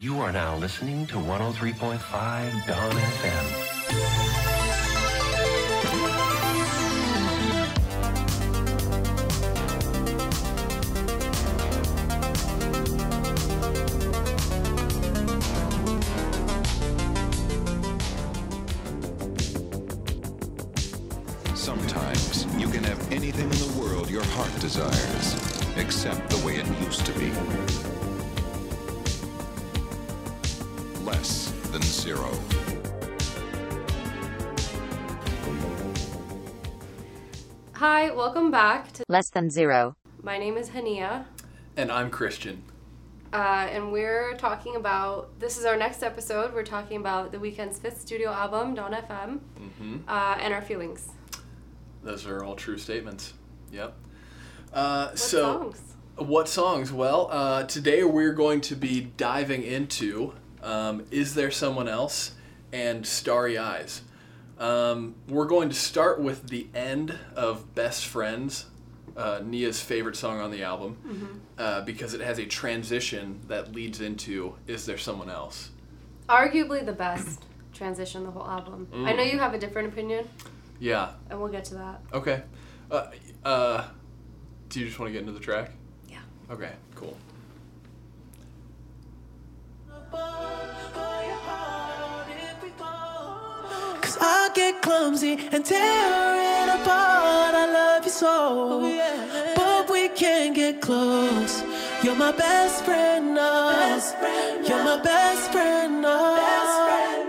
You are now listening to 103.5 Dawn FM. Sometimes you can have anything in the world your heart desires, except the way it used to be. Zero. Hi, welcome back to. Less than zero. My name is Hania, And I'm Christian. uh, and we're talking about. This is our next episode. We're talking about the Weeknd's fifth studio album, Dawn FM, uh, and our feelings. Those are all true statements. Yep. Uh, What so, songs? what songs? Well, uh, today we're going to be diving into um, Is There Someone Else and Starry Eyes. Um, we're going to start with the end of Best Friends, uh, Niya's favorite song on the album, uh, because it has a transition that leads into Is There Someone Else? Arguably the best transition the whole album. I know you have a different opinion, Yeah. and we'll get to that. Okay. Uh, uh, do you just want to get into the track? Yeah. Okay, cool. Cause I get clumsy and tear it apart. I love you so. But we can't get close. You're my best friend now. You're my best friend now. I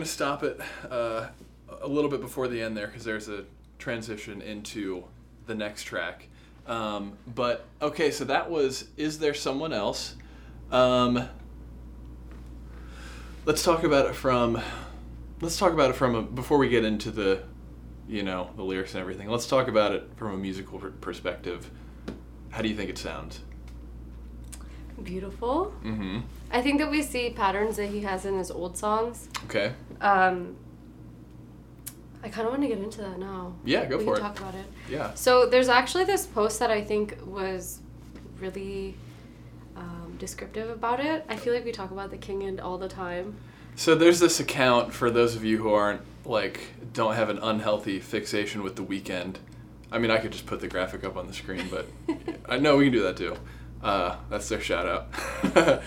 we're gonna stop it uh, a little bit before the end there because there's a transition into the next track. Um, but okay, so that was "Is There Someone Else?" Um, let's talk about it from. Let's talk about it from a, before we get into the, you know, the lyrics and everything. Let's talk about it from a musical perspective. How do you think it sounds? Beautiful. Mm-hmm. I think that we see patterns that he has in his old songs. Okay. Um, I kind of want to get into that now. Yeah, go for it. we for can it. talk about it. Yeah. So there's actually this post that I think was really um, descriptive about it. I feel like we talk about the king and all the time. So there's this account for those of you who aren't like don't have an unhealthy fixation with the Weeknd. I mean, I could just put the graphic up on the screen, but I know we can do that too. Uh, that's their shout out.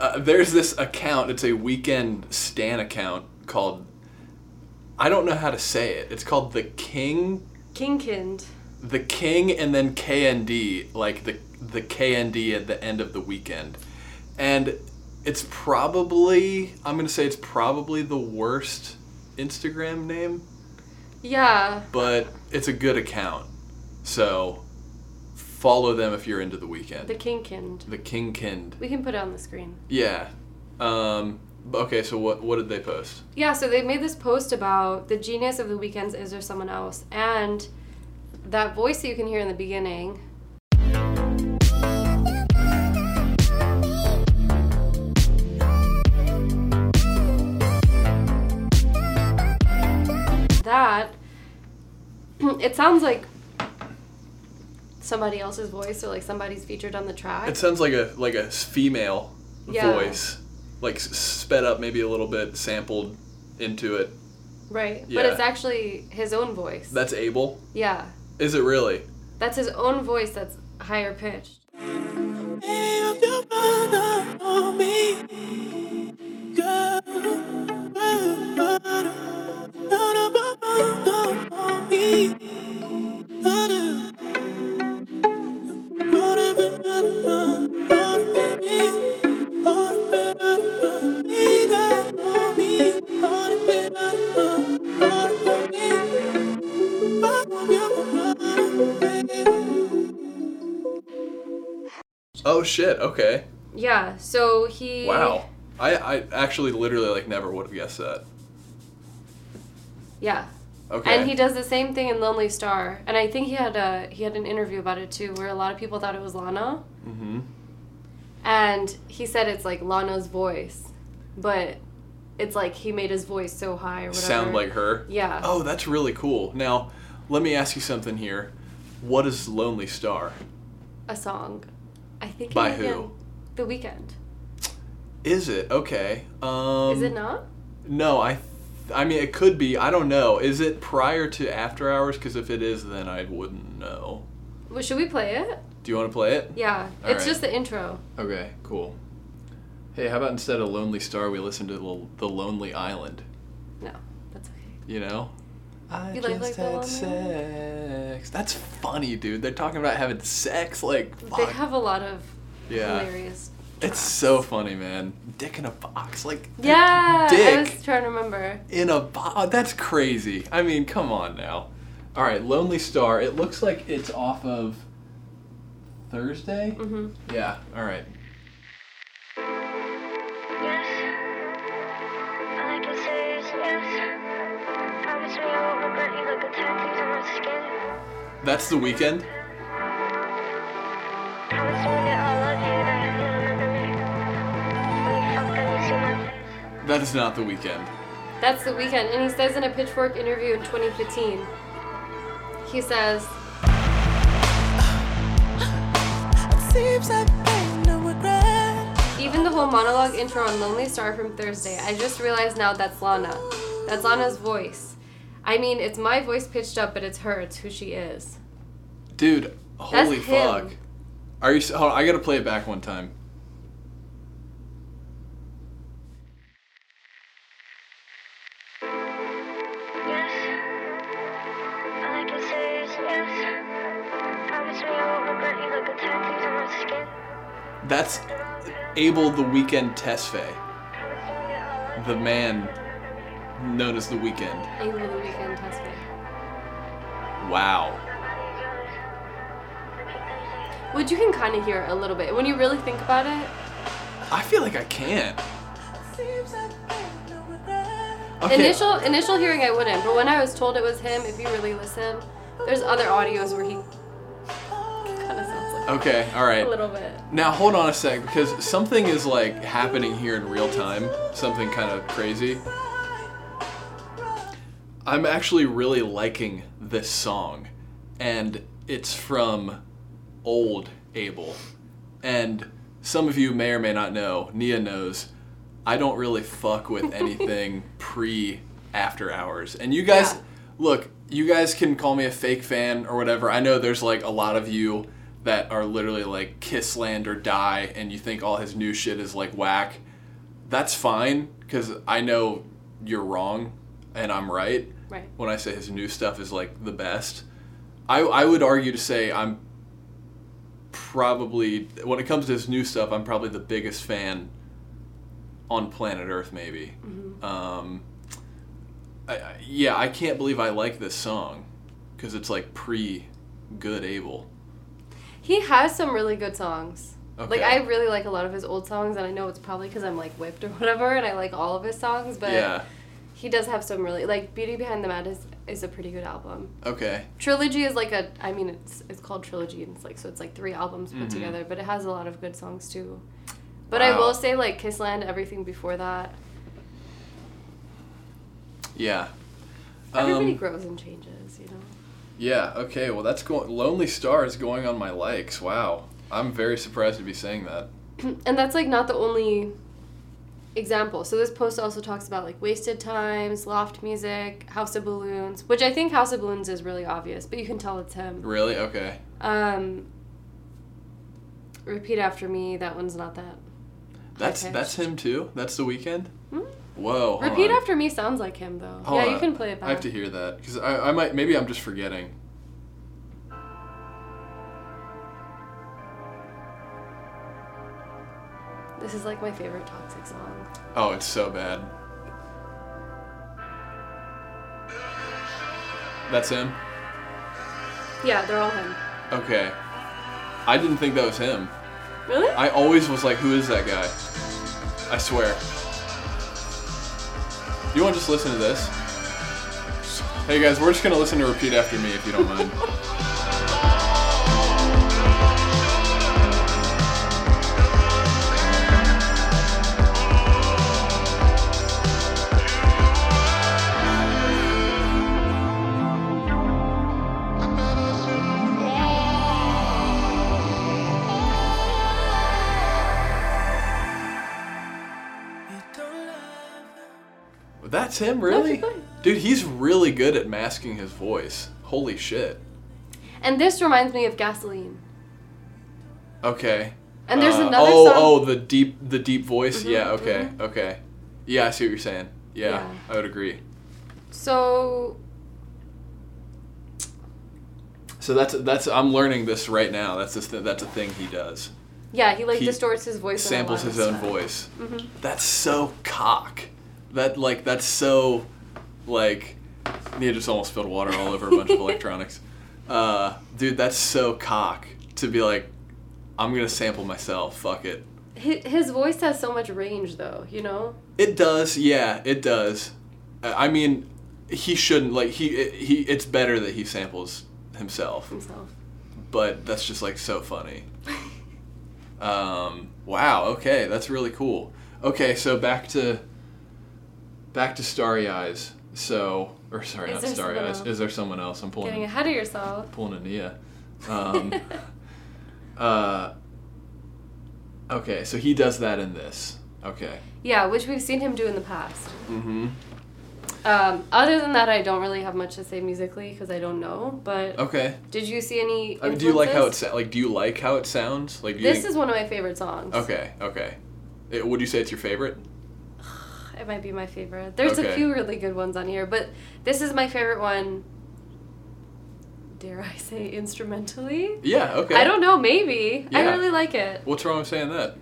uh, there's this account. It's a Weeknd stan account called. I don't know how to say it. It's called the King, Kingkind. the King, and then KND, like the the KND at the end of the Weeknd, and it's probably I'm gonna say it's probably the worst Instagram name, Yeah. but it's a good account. So follow them if you're into the Weeknd. The Kingkind. The Kingkind. We can put it on the screen. Yeah. Um, okay, so what what did they post? Yeah, so they made this post about the genius of the Weeknd's is there someone else, and that voice that you can hear in the beginning. That it sounds like somebody else's voice or like somebody's featured on the track. It sounds like a like a female Yeah. voice, like sped up maybe a little bit, sampled into it. right, but it's actually his own voice. That's Abel. yeah, Is it really? that's his own voice that's higher pitched. Oh shit. Okay. Yeah, so he. Wow. I I actually literally like never would have guessed that. Yeah. Okay. And he does the same thing in Lonely Star, and I think he had a he had an interview about it too, where a lot of people thought it was Lana, Mm-hmm. and he said it's like Lana's voice, but it's like he made his voice so high or whatever. Sound like her. Yeah. Oh, that's really cool. Now, let me ask you something here. What is Lonely Star? a song. I think. By who? The Weeknd. Is it okay? Um, Is it not? No, I. I mean, it could be. I don't know. Is it prior to After Hours? Because if it is, then I wouldn't know. Well, should we play it? Do you want to play it? Yeah. All it's right. just the intro. Okay, cool. Hey, how about instead of Lonely Star, we listen to the, the Lonely Island? No, that's okay. You know? I You like- like the Lonely sex. That's funny, dude. They're talking about having sex. Like, fuck. They have a lot of yeah. hilarious. It's so funny, man. Dick in a box. Like, Yeah, I dick was trying to remember. in a box. That's crazy. I mean, come on now. All right, Lonely Star. It looks like it's off of Thursday. hmm Yeah. All right. Yes, I can say is yes. Promise me I won't regret you like face. That is not the Weeknd. That's the Weeknd. And he says in a Pitchfork interview in 2015, he says, Seems like pain, no regret. even the whole monologue intro on Lonely Star from Thursday, I just realized now that's Lana. That's Lana's voice. I mean, it's my voice pitched up, but it's her. It's who she is. Dude, holy him. fuck. Are you? s- Hold on, I gotta play it back one time. That's Abel the Weeknd Tesfaye, Promise me that I'll love the man known as the Weeknd. Abel the Weeknd test me. Wow. Which you can kind of hear a little bit when you really think about it. I feel like I can't. Seems like pain, no regret. Okay. Initial initial hearing I wouldn't, but when I was told it was him, if you really listen, there's other audios where he Okay. All right. a little bit. Now hold on a sec because something is like happening here in real time. Something kind of crazy. I'm actually really liking this song, and it's from old Abel. And some of you may or may not know, Niya knows, I don't really fuck with anything pre after hours. And you guys, Yeah. look, you guys can call me a fake fan or whatever. I know there's like a lot of you that are literally like kiss land or Die, and you think all his new shit is like whack. That's fine because I know you're wrong and I'm right Right. when I say his new stuff is like the best. I, I would argue to say I'm probably when it comes to his new stuff, I'm probably the biggest fan on planet Earth, maybe. Um, I, I, yeah, I can't believe I like this song because it's like pre Good Abel. He has some really good songs. Like I really like a lot of his old songs, and I know it's probably because I'm like whipped or whatever, and I like all of his songs. But yeah. he does have some really like Beauty Behind the Madness is a pretty good album. Okay. Trilogy is like a I mean it's it's called Trilogy and it's like so it's like three albums put Mhm. together, but it has a lot of good songs too. But I will say like Kissland, everything before that, Yeah. everybody Um, grows and changes. Yeah. Okay. Well, that's going. Lonely Star is going on my likes. Wow. I'm very surprised to be saying that. and that's like not the only example. So this post also talks about like wasted times, loft music, House of Balloons, which I think House of Balloons is really obvious, but you can tell it's him. Really? Okay. Um, repeat after me. That one's not that. That's that's him too. That's the Weeknd. Whoa. Repeat on. after me sounds like him though. Hold yeah, on. you can play it back. I have to hear that because I, I might maybe I'm just forgetting. This is like my favorite Toxic song. Oh, it's so bad. That's him. Yeah, they're all him. Okay. I didn't think that was him. Really? I always was like, who is that guy? I swear. You want to just listen to this? Hey guys, we're just gonna listen to repeat after me if you don't mind. him, really? going. Dude, he's really good at masking his voice. Holy shit. And this reminds me of Gasoline. Okay. And there's Uh, another oh, song. Oh, the deep, the deep voice. Mhm, yeah. Okay. Okay. Yeah, I see what you're saying. Yeah, Yeah. I would agree. So So that's that's I'm learning this right now. That's just that's a thing he does. yeah, he like He distorts his voice. Samples his own stuff. voice. Mhm. That's so cock. That like that's so like Niya just almost spilled water all over a bunch of electronics. Uh, dude, that's so cock to be like, I'm gonna sample myself. Fuck it. His, his voice has so much range, though. You know. It does, yeah, it does. Uh, I mean, he shouldn't like he he. It's better that he samples himself, Himself. but that's just like so funny. Um, wow. Okay, that's really cool. Okay, so back to back to Starry Eyes. So, or sorry, Is not Starry Eyes. else? Is there someone else? I'm pulling Getting ahead of yourself. pulling a Niya. Um, uh, okay, so he does that in this. Okay. Yeah, which we've seen him do in the past. Mm-hmm. Um, other than that, I don't really have much to say musically because I don't know. But Okay. did you see any? I mean, do you like how it sa- like? Do you like how it sounds? Like, This think- is one of my favorite songs. okay. Okay. It, would you say it's your favorite? It might be my favorite. There's Okay. a few really good ones on here, but this is my favorite one. Dare I say instrumentally? Yeah. Okay. I don't know, maybe. Yeah. I really like it What's wrong with saying that?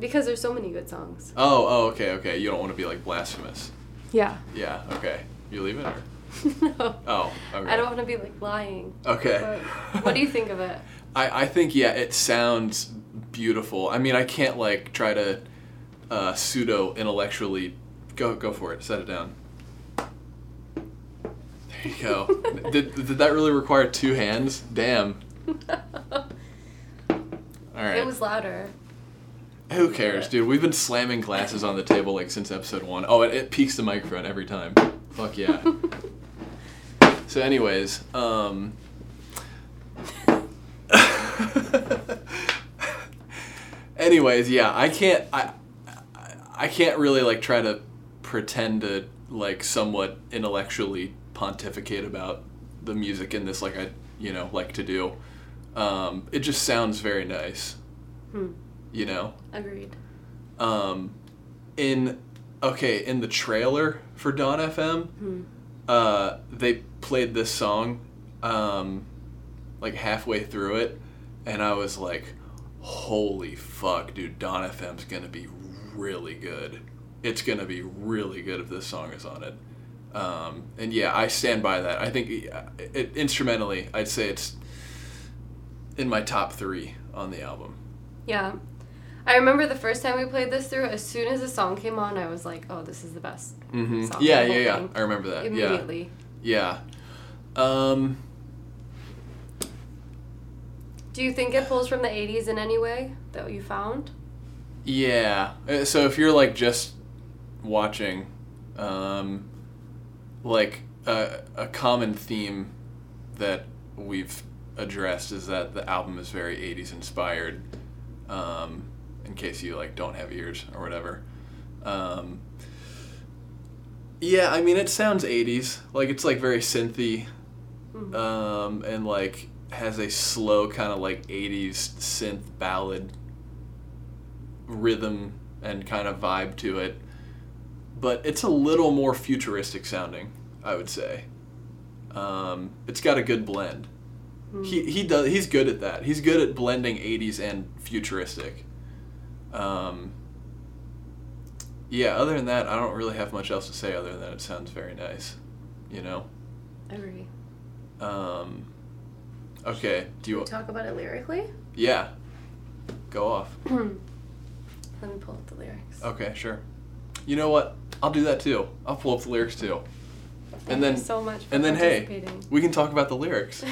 because there's so many good songs. Oh. Oh. Okay. Okay. You don't want to be like blasphemous. Yeah. Yeah. Okay. You leave it or? no. Oh. Okay. I don't want to be like lying. Okay. What do you think of it? I, I think yeah, it sounds beautiful. I mean, I can't like try to uh, pseudo intellectually go go for it. Set it down. There you go. did did that really require two hands? Damn. All right. It was louder. Who cares, dude? We've been slamming glasses on the table like since episode one. Oh, it, it peaks the microphone every time. Fuck yeah. so, anyways, um. anyways, yeah, I can't. I, I- can't really like try to pretend to like somewhat intellectually pontificate about the music in this like I you know like to do. Um, it just sounds very nice. Hmm. You know. Agreed. Um, in okay in the trailer for Dawn FM, Hmm. uh, they played this song, um, like halfway through it, and I was like, "Holy fuck, dude! Dawn FM's gonna be really good. It's gonna be really good if this song is on it." Um, and yeah, I stand by that. I think uh, it, instrumentally, I'd say it's in my top three on the album. Yeah. I remember the first time we played this through, as soon as the song came on, I was like, oh, this is the best. Mm-hmm. Song, Yeah, yeah, yeah. thing. I remember that. Yeah. Immediately. Yeah. Um, Do you think it pulls from the 80s in any way that you found? Yeah. Uh, So if you're like just watching, um, like a, a common theme that we've addressed is that the album is very 80s inspired. Um, in case you like don't have ears or whatever. Um, yeah, I mean it sounds 80s. Like it's like very synthy. Mhm. um, and like has a slow kind of like 80s synth ballad rhythm and kind of vibe to it but it's a little more futuristic sounding i would say um, it's got a good blend he, he does he's good at that he's good at blending 80s and futuristic um, yeah other than that i don't really have much else to say other than it sounds very nice you know I Agree. um, okay, do you? Talk about it lyrically? Yeah, go off. Let me pull up the lyrics. Okay, sure. You know what? I'll do that too. I'll pull up the lyrics too, Thank and then you so much for and then hey, we can talk about the lyrics.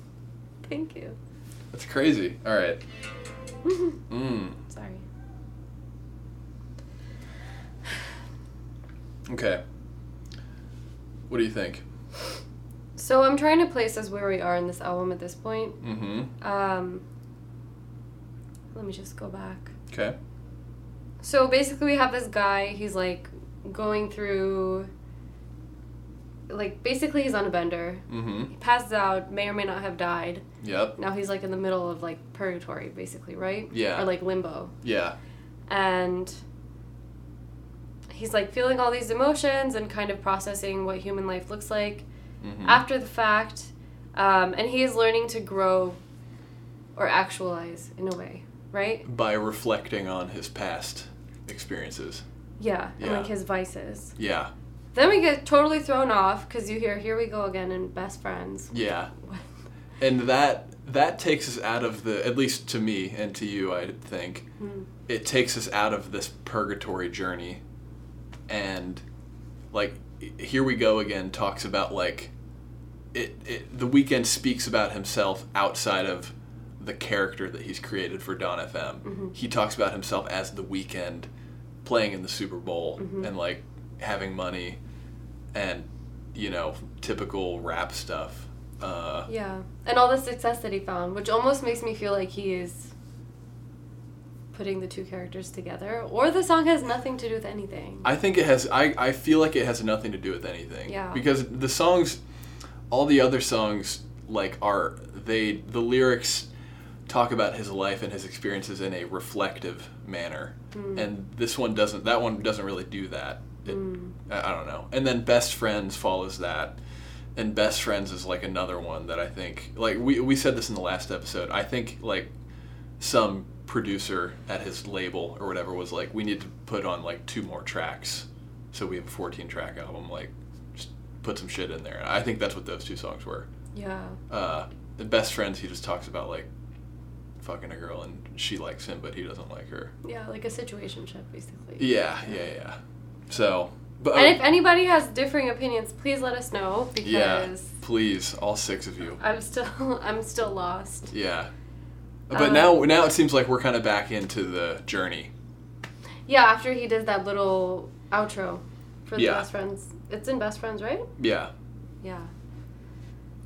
Thank you. That's crazy. All right. Mm. Sorry. Okay. What do you think? So I'm trying to place us where we are in this album at this point. Mm-hmm. Um, let me just go back. Okay. So basically, we have this guy. He's like going through. Like basically, he's on a bender. Mm-hmm. He passes out. May or may not have died. Yep. Now he's like in the middle of like purgatory, basically, right? Yeah. Or like limbo, Yeah. and he's like feeling all these emotions and kind of processing what human life looks like Mm-hmm. after the fact, um, and he is learning to grow or actualize in a way, right? By reflecting on his past experiences. Yeah, and Yeah. like his vices. Yeah. Then we get totally thrown off because you hear, "Here we go again," and best friends. Yeah. And that that takes us out of the at least to me and to you I think Hmm. it takes us out of this purgatory journey and like here we go again talks about like it, it the Weeknd speaks about himself outside of the character that he's created for Dawn FM. He talks about himself as the Weeknd playing in the Super Bowl and like having money and you know typical rap stuff. Uh, Yeah, and all the success that he found, which almost makes me feel like he is putting the two characters together, or the song has nothing to do with anything. I think it has. I, I feel like it has nothing to do with anything. Yeah. Because the songs, all the other songs, like are they the lyrics talk about his life and his experiences in a reflective manner, and this one doesn't. That one doesn't really do that. It, I, I don't know. And then best friends follows that. And best friends is like another one that I think like we, we said this in the last episode. I think like some producer at his label or whatever was like, we need to put on like two more tracks, so we have a 14 track album. Like, just put some shit in there. I think that's what those two songs were. Yeah, Uh, the best friends, he just talks about like fucking a girl and she likes him, but he doesn't like her. yeah, like a situationship, basically. Yeah, yeah, yeah. So, but And if anybody has differing opinions, please let us know because yeah, please, all six of you. I'm still I'm still lost. Yeah. But Um, now, now it seems like we're kind of back into the journey. Yeah, after he does that little outro for the Yeah. best friends, it's in best friends, right? Yeah. Yeah.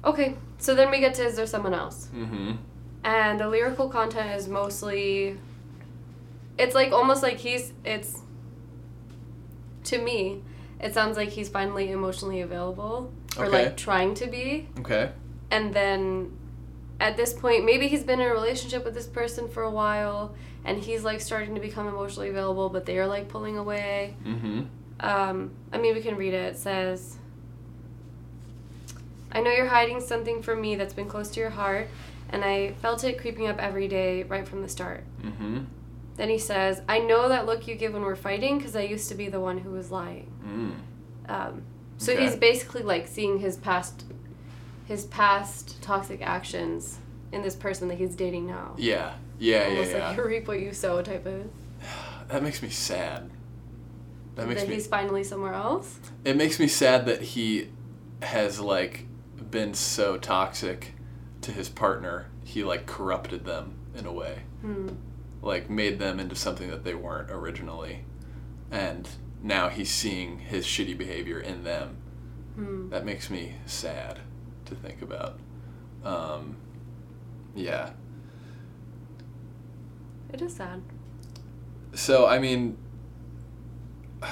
Okay, so then we get to is there someone else? Mm-hmm. And the lyrical content is mostly it's like almost like he's it's to me it sounds like he's finally emotionally available or Okay. like trying to be. Okay. And then at this point, maybe he's been in a relationship with this person for a while and he's like starting to become emotionally available, but they are like pulling away. Mm-hmm. Um, I mean, we can read it. It says, I know you're hiding something from me that's been close to your heart, and I felt it creeping up every day right from the start. Mm-hmm. Then he says, I know that look you give when we're fighting because I used to be the one who was lying. Mm. Um, so Okay. he's basically like seeing his past, his past toxic actions in this person that he's dating now. Yeah. Yeah. Yeah. Almost Yeah. like you reap what you sow type of. that makes me sad. That makes that me. he's finally somewhere else. It makes me sad that he has like been so toxic to his partner. He like corrupted them in a way. Hmm. Like made them into something that they weren't originally. And now he's seeing his shitty behavior in them. Hmm. That makes me sad to think about. Um, yeah. It is sad. So, I mean,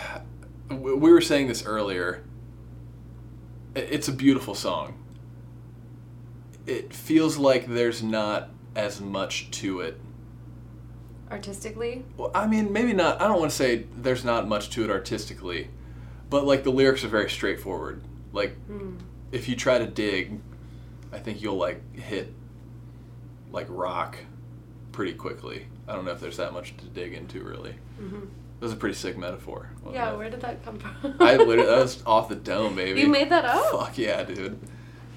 we were saying this earlier. It's a beautiful song. It feels like there's not as much to it. Artistically, Well, I mean, maybe not. I don't want to say there's not much to it artistically, but like the lyrics are very straightforward. Like, Hmm. if you try to dig, I think you'll like hit like rock pretty quickly. I don't know if there's that much to dig into really. Mhm. That was a pretty sick metaphor. Yeah, it? where did that come from? I literally that was off the dome, baby. You made that up? Fuck yeah, dude.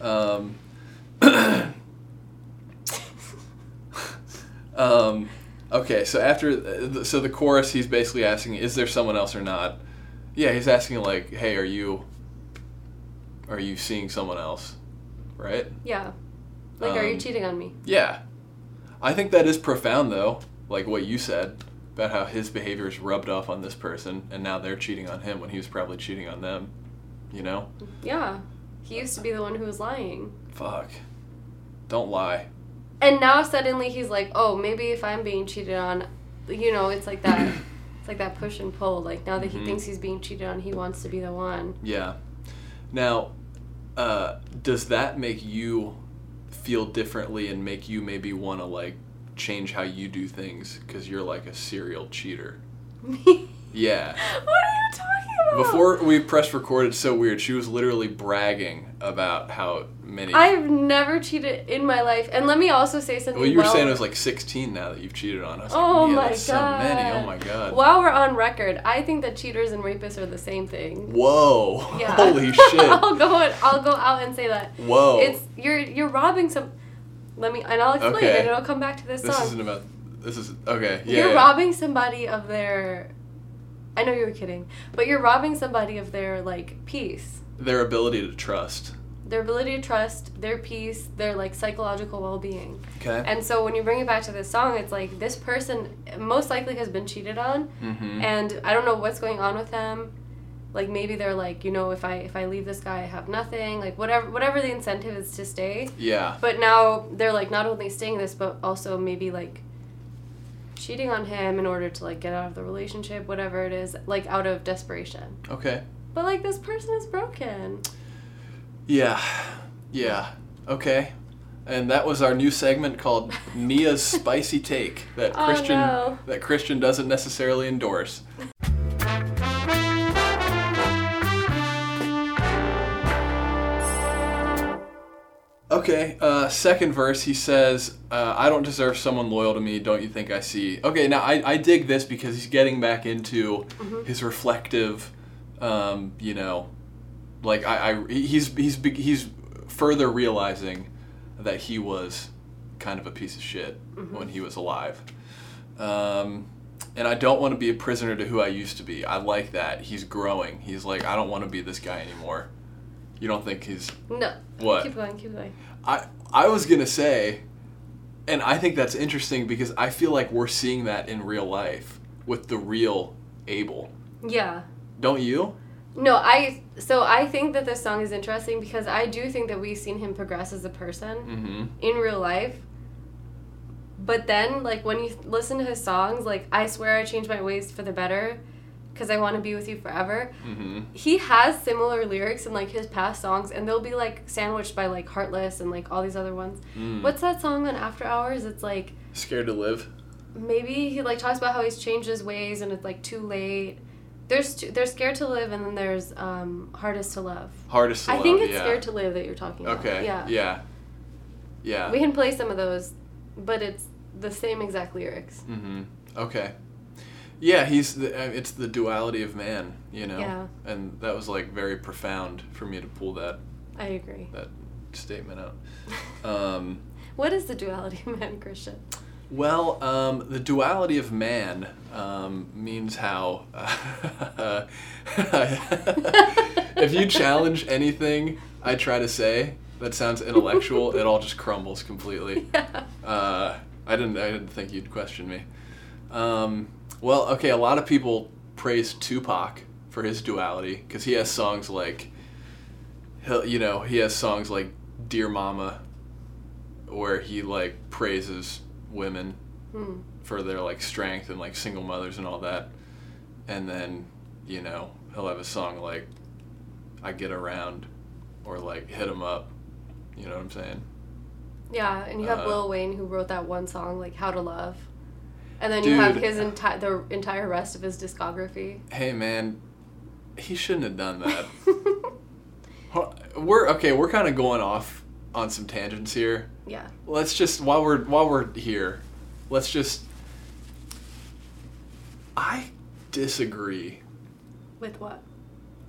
Um, um, okay, so after so the chorus, he's basically asking, "Is there someone else or not?" Yeah, he's asking like, "Hey, are you are you seeing someone else?" Right? Yeah. Like, are you Um, cheating on me? Yeah. I think that is profound though, like what you said about how his behavior is rubbed off on this person and now they're cheating on him when he was probably cheating on them. You know? Yeah. He used to be the one who was lying. Fuck. Don't lie. And now suddenly he's like, oh, maybe if I'm being cheated on, you know, it's like that. it's like that push and pull. Like now that he Mhm. thinks he's being cheated on, he wants to be the one. Yeah. Now, uh, does that make you feel differently and make you maybe want to like change how you do things because you're like a serial cheater? Me? Yeah. What are you talking about? Before we pressed record, it's so weird. She was literally bragging about how many. I've never cheated in my life. And let me also say something. well, you were well- saying it was like 16 now that you've cheated on. us. Oh like, yeah, my god. so many. Oh my god. While we're on record, I think that cheaters and rapists are the same thing. Whoa. Yeah. Holy shit. I'll go and I'll go out and say that. Whoa. It's you're you're robbing some. Let me and I'll explain Okay. and it'll come back to this, this song. isn't about. This is okay. Yeah. you're yeah. robbing somebody of their. I know you were kidding, but you're robbing somebody of their like peace, Their ability to trust. their ability to trust, their peace, their like psychological well-being. Okay. And so when you bring it back to this song, it's like this person most likely has been cheated on, mm-hmm. and I don't know what's going on with them. Like maybe they're like, you know, if I if I leave this guy, I have nothing. Like whatever whatever the incentive is to stay. yeah. But now they're like not only staying this, but also maybe like cheating on him in order to like get out of the relationship, whatever it is, like out of desperation. Okay. But like this person is broken. Yeah. Yeah. Okay. And that was our new segment called Niya's Spicy Take that Oh, Christian no. that Christian doesn't necessarily endorse. Okay, uh, second verse, he says, uh, I don't deserve someone loyal to me, don't you think I see? Okay, now I, I dig this because he's getting back into his reflective, um, you know, like I, I he's he's he's further realizing that he was kind of a piece of shit when he was alive. Um, and I don't want to be a prisoner to who I used to be. I like that. He's growing. He's like, I don't want to be this guy anymore. You don't think he's No. What? Keep going, keep going. I I was gonna say, and I think that's interesting because I feel like we're seeing that in real life with the real Abel. Yeah. Don't you? No, I so I think that this song is interesting because I do think that we've seen him progress as a person Mm-hmm. in real life. But then, like when you listen to his songs, like I swear I changed my ways for the better, because I want to be with you forever. Mm-hmm. He has similar lyrics in like his past songs, and they'll be like sandwiched by like Heartless and like all these other ones. Mm. What's that song on After Hours? It's like Scared to live. maybe he like talks about how he's changed his ways and it's like too late. There's two, there's scared to live and then there's um, hardest to love. Hardest to I love. I think it's yeah. scared to live that you're talking about. Okay. Yeah. Yeah. Yeah. We can play some of those, but it's the same exact lyrics. Mm-hmm. Okay. Yeah, he's the, uh, it's the duality of man, you know. Yeah. And that was like very profound for me to pull that I agree. that statement out. Um, What is the duality of man, Christian? well, um, the duality of man um, means how if you challenge anything I try to say that sounds intellectual, it all just crumbles completely. Yeah. Uh, I didn't. I didn't think you'd question me. Um, well, okay. A lot of people praise Tupac for his duality because he has songs like, he'll, you know, he has songs like "Dear Mama," where he like praises women Hmm. for their like strength and like single mothers and all that, and then you know he'll have a song like "I Get Around" or like "Hit 'Em Up." You know what I'm saying? Yeah, and you have Uh, Lil Wayne who wrote that one song like "How to Love," and then you have his entire the entire rest of his discography. Hey man, he shouldn't have done that. We're okay. We're kind of going off on some tangents here. yeah. Let's just while we're while we're here, let's just. I disagree. With what?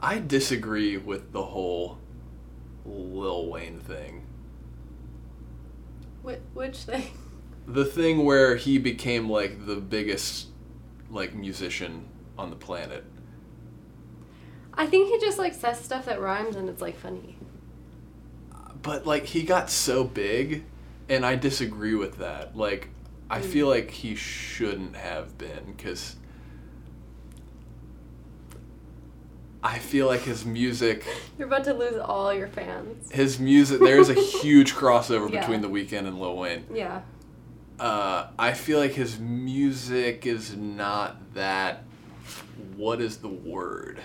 I disagree with the whole Lil Wayne thing. Which, which thing? The thing where he became like the biggest like musician on the planet. I think he just like says stuff that rhymes and it's like funny. but like he got so big and i disagree with that like i hmm. feel like he shouldn't have been because i feel like his music You're about to lose all your fans. his music there's a huge crossover Yeah. between the Weeknd and lil wayne Yeah. Uh, i feel like his music is not that what is the word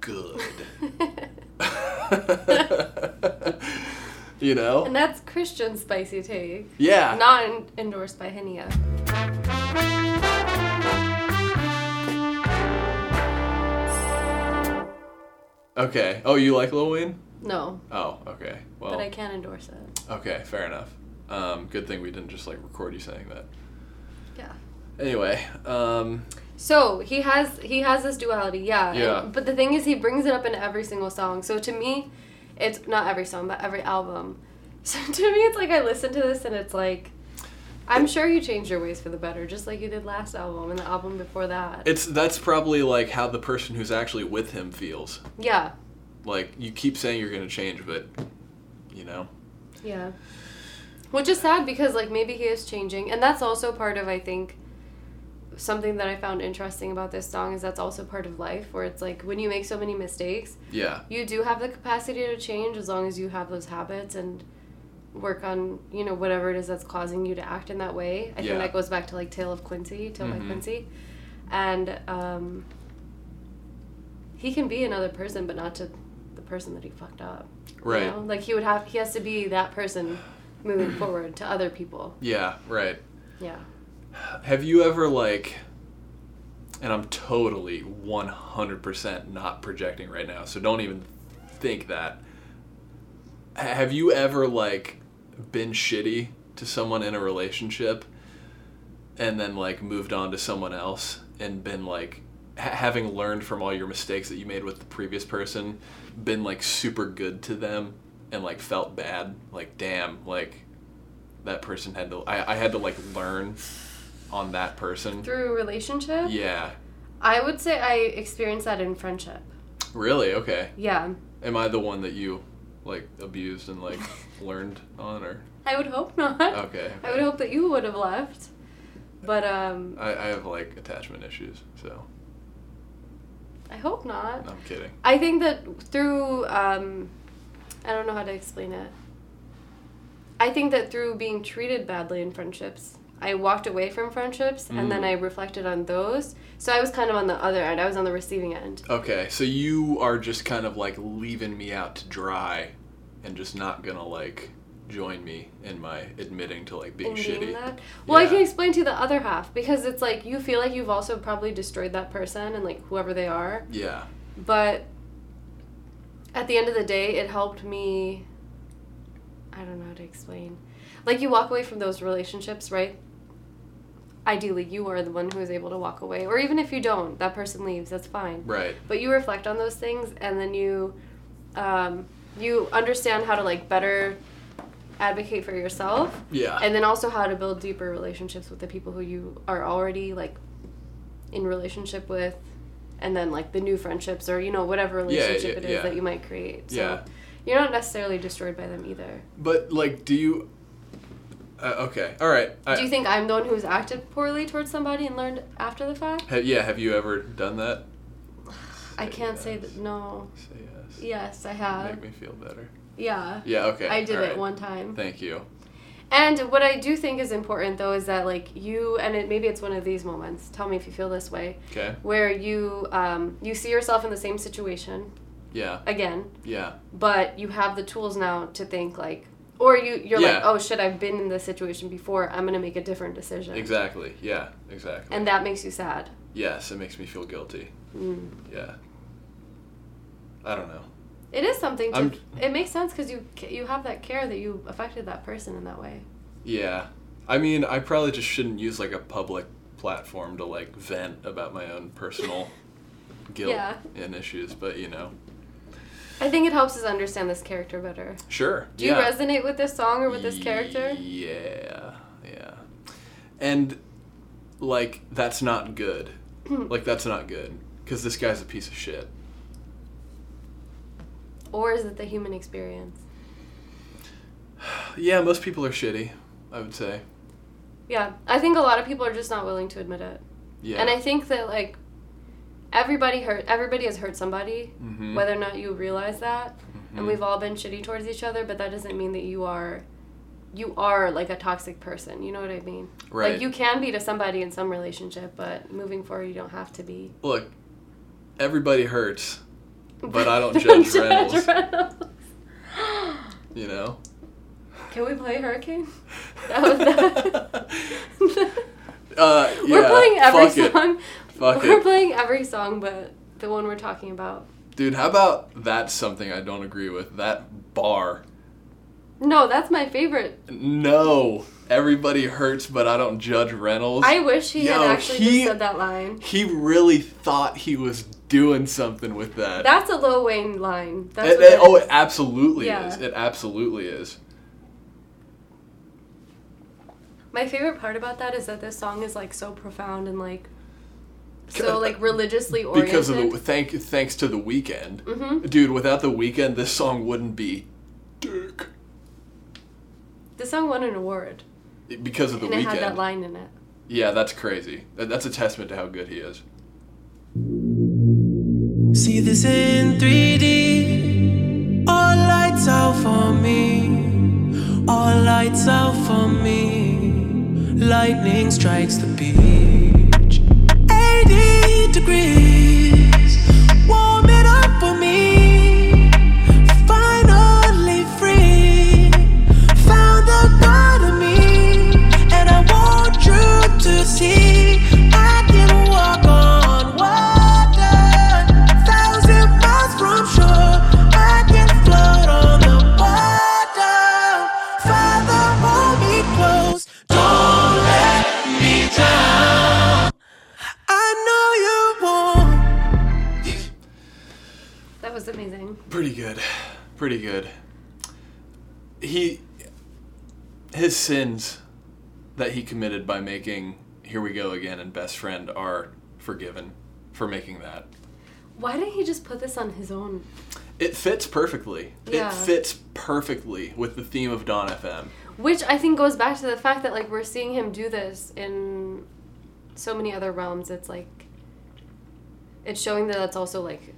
good you know And that's Christian spicy take. yeah Not en- endorsed by Henia. Okay. Oh, you like Lil Wayne? No, Oh, okay. Well, but I can endorse it. okay, fair enough. Um, good thing we didn't just like record you saying that. Yeah. Anyway, um, So he has he has this duality, yeah. and- Yeah. but the thing is, he brings it up in every single song. So to me, it's not every song, but every album. So to me, it's like I listen to this and it's like, I'm sure you changed your ways for the better, just like you did last album and the album before that. it's that's probably like how the person who's actually with him feels. yeah, Like you keep saying you're gonna change, but you know. yeah. Which is sad because like maybe he is changing, and that's also part of I think something that I found interesting about this song is that's also part of life where it's like when you make so many mistakes, Yeah. you do have the capacity to change as long as you have those habits and work on you know whatever it is that's causing you to act in that way i Yeah. think that goes back to like tale of quincy tale by Mhm. quincy and um, he can be another person but not to the person that he fucked up you Right. know? like he would have he has to be that person moving forward to other people Yeah. Right. yeah Have you ever like and I'm totally 100% not projecting right now, so don't even think that. Have you ever like been shitty to someone in a relationship and then like moved on to someone else and been like ha- having learned from all your mistakes that you made with the previous person, been like super good to them and like felt bad, like damn, like that person had to I, I had to like learn on that person. through relationship Yeah. i would say i experienced that in friendship Really? Okay. yeah Am I the one that you like abused and like learned on or i would hope not Okay. I would hope that you would have left. But um I, I have like attachment issues, so I hope not. I'm kidding. I think that through um I don't know how to explain it. I think that through being treated badly in friendships, I walked away from friendships and Mm. then I reflected on those. So I was kind of on the other end. I was on the receiving end. Okay, so you are just kind of like leaving me out to dry and just not gonna like join me in my admitting to like being in shitty. that. Well, I Yeah. can explain to you the other half because it's like you feel like you've also probably destroyed that person and like whoever they are. Yeah. But at the end of the day, it helped me. I don't know how to explain. Like you walk away from those relationships, right? Ideally, you are the one who is able to walk away, or even if you don't, that person leaves. That's fine. Right. But you reflect on those things, and then you, um, you understand how to like better advocate for yourself Yeah. and then also how to build deeper relationships with the people who you are already like in relationship with and then like the new friendships or you know whatever relationship yeah, it is yeah. that you might create so Yeah. you're not necessarily destroyed by them either But like, do you? Uh, okay. All right. I, do you think i'm the one who's acted poorly towards somebody and learned after the fact ha- yeah. Have you ever done that? i can't say that no Say yes. yes i have Make me feel better. yeah Yeah. Okay. i did all it one time Thank you. And what I do think is important though is that like you and it, maybe it's one of these moments. Tell me if you feel this way, Okay. where you um, you see yourself in the same situation Yeah. again, Yeah. but you have the tools now to think like, or you you're like, oh shit, I've been in this situation before. I'm gonna make a different decision. Exactly. Yeah. Exactly. And that makes you sad. yes, it makes me feel guilty. Mm. Yeah. I don't know. It is something to. It makes sense because you you have that care that you affected that person in that way. Yeah. I mean, I probably just shouldn't use like a public platform to like vent about my own personal guilt Yeah. and issues, but you know. I think it helps us understand this character better. Sure. Do you resonate with this song or with this character? Yeah. Yeah. And like that's not good. like that's not good cuz this guy's a piece of shit. Or is it the human experience? Yeah, most people are shitty, I would say. Yeah, I think a lot of people are just not willing to admit it. Yeah. And I think that like everybody hurt everybody has hurt somebody, Mhm. whether or not you realize that. Mhm. And we've all been shitty towards each other, but that doesn't mean that you are you are like a toxic person. You know what I mean? Right. Like you can be to somebody in some relationship, but moving forward you don't have to be. Look, everybody hurts, but I don't judge Reynolds, Reynolds. you know? Can we play Hurricane? That was that. Uh, we're yeah, playing every fuck it. song. Fuck we're it. playing every song, but the one we're talking about. Dude, how about that's something I don't agree with? That bar. No, that's my favorite. No. Everybody hurts, but I don't judge Reynolds. I wish he Yo, had actually he- said that line. he really thought he was doing something with that. That's a Lil Wayne line. That's It- it- it oh, it absolutely Yeah. is. It absolutely is. My favorite part about that is that this song is like so profound and like so like religiously oriented. Because of the thank thanks to the Weeknd, Mhm. dude. Without the Weeknd, this song wouldn't be dick. the song won an award Because of the and it Weeknd. had that line in it. Yeah, that's crazy. That's a testament to how good he is. See this in 3D. All lights out for me. All lights out for me. Lightning strikes the beach. 80 degrees. Pretty good. Pretty good. He his sins that he committed by making Here We Go Again and Best Friend are forgiven for making that. Why didn't he just put this on his own? It fits perfectly. Yeah. It fits perfectly with the theme of Dawn FM. Which I think goes back to the fact that like we're seeing him do this in so many other realms. It's like it's showing that that's also like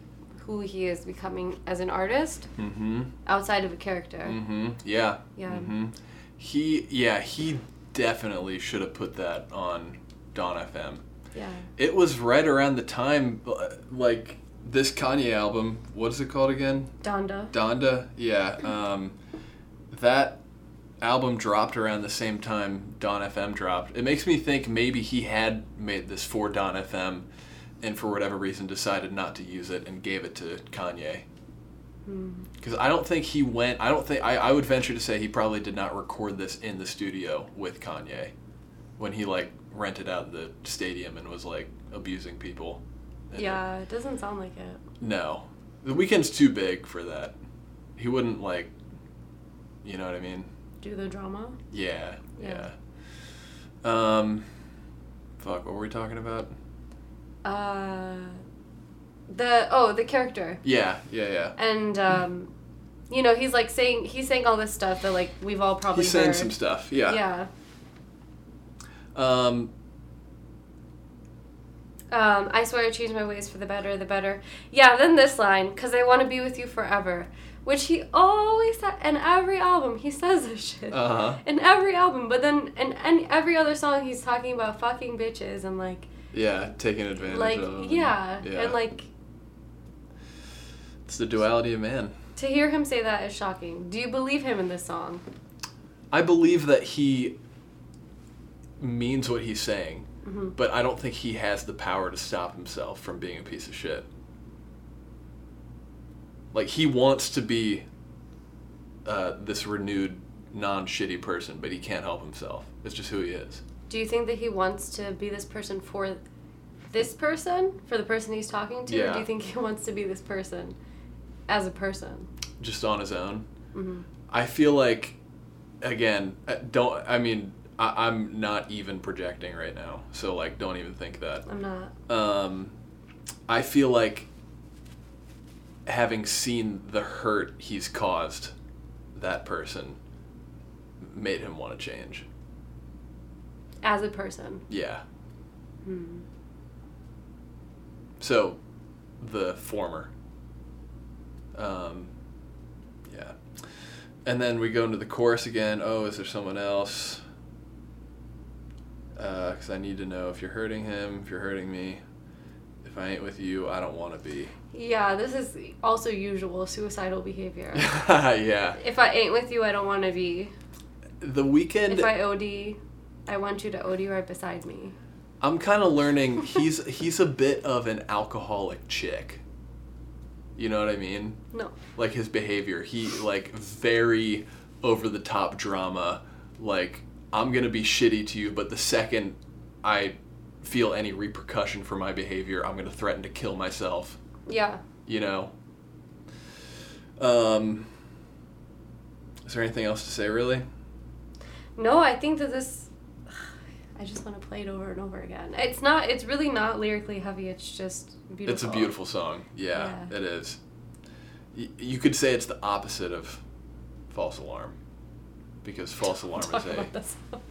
who he is becoming as an artist Mm-hmm. outside of a character. Mm-hmm. Yeah. Yeah. Mm-hmm. He yeah, he definitely should have put that on Dawn FM. Yeah. It was right around the time, uh, like this Kanye album. What is it called again? Donda. Donda. Yeah. Um, that album dropped around the same time Dawn FM dropped. It makes me think maybe he had made this for Dawn FM, and for whatever reason decided not to use it and gave it to Kanye. Because I don't think he went. I don't think. I, I would venture to say he probably did not record this in the studio with Kanye, when he like rented out the stadium and was like abusing people. Yeah, it doesn't sound like it. no, the Weeknd's too big for that. He wouldn't like. You know what I mean? Do the drama. Yeah, yeah. Yeah. Um, fuck. What were we talking about? Uh, the oh the character Yeah, yeah, yeah. and um, you know he's like saying he's saying all this stuff that like we've all probably He's saying heard. some stuff. Yeah. Yeah. Um, Um, I swear I change my ways for the better, the better. Yeah, then this line, because I want to be with you forever. Which he always said, in every album, he says this shit. uh huh. In every album, but then in, in every other song, he's talking about fucking bitches and like, Yeah, taking advantage like, of. yeah, yeah. and like, It's the duality of man. to hear him say that is shocking. Do you believe him in this song? I believe that he means what he's saying, Mm-hmm. but I don't think he has the power to stop himself from being a piece of shit. Like he wants to be uh, this renewed, non-shitty person, but he can't help himself. It's just who he is. Do you think that he wants to be this person for this person, for the person he's talking to, or do you think he wants to be this person as a person? just on his own. Mm-hmm. I feel like, again, uh, don't. I mean, I, I'm not even projecting right now, so like, don't even think that. I'm not. Um, I feel like having seen the hurt he's caused that person made him want to change. As a person. Yeah. Hmm. So, the former. Um, yeah. And then we go into the chorus again. Oh, is there someone else? Because I need to know if you're hurting him, if you're hurting me. If I ain't with you, I don't want to be. Yeah, this is also usual suicidal behavior. yeah. if I ain't with you, I don't want to be. The Weeknd. If I OD, I want you to OD right beside me. I'm kind of learning he's he's a bit of an alcoholic chick. You know what I mean? No. Like his behavior, he like very over the top drama. Like I'm gonna be shitty to you, but the second I feel any repercussion for my behavior, I'm gonna threaten to kill myself. Yeah. You know. Um. Is there anything else to say, really? No, I think that this. I just want to play it over and over again. It's not. It's really not lyrically heavy. It's just beautiful. It's a beautiful song. Yeah, Yeah. it is. Y- you could say it's the opposite of False Alarm. Because False Alarm is Talk a. about song.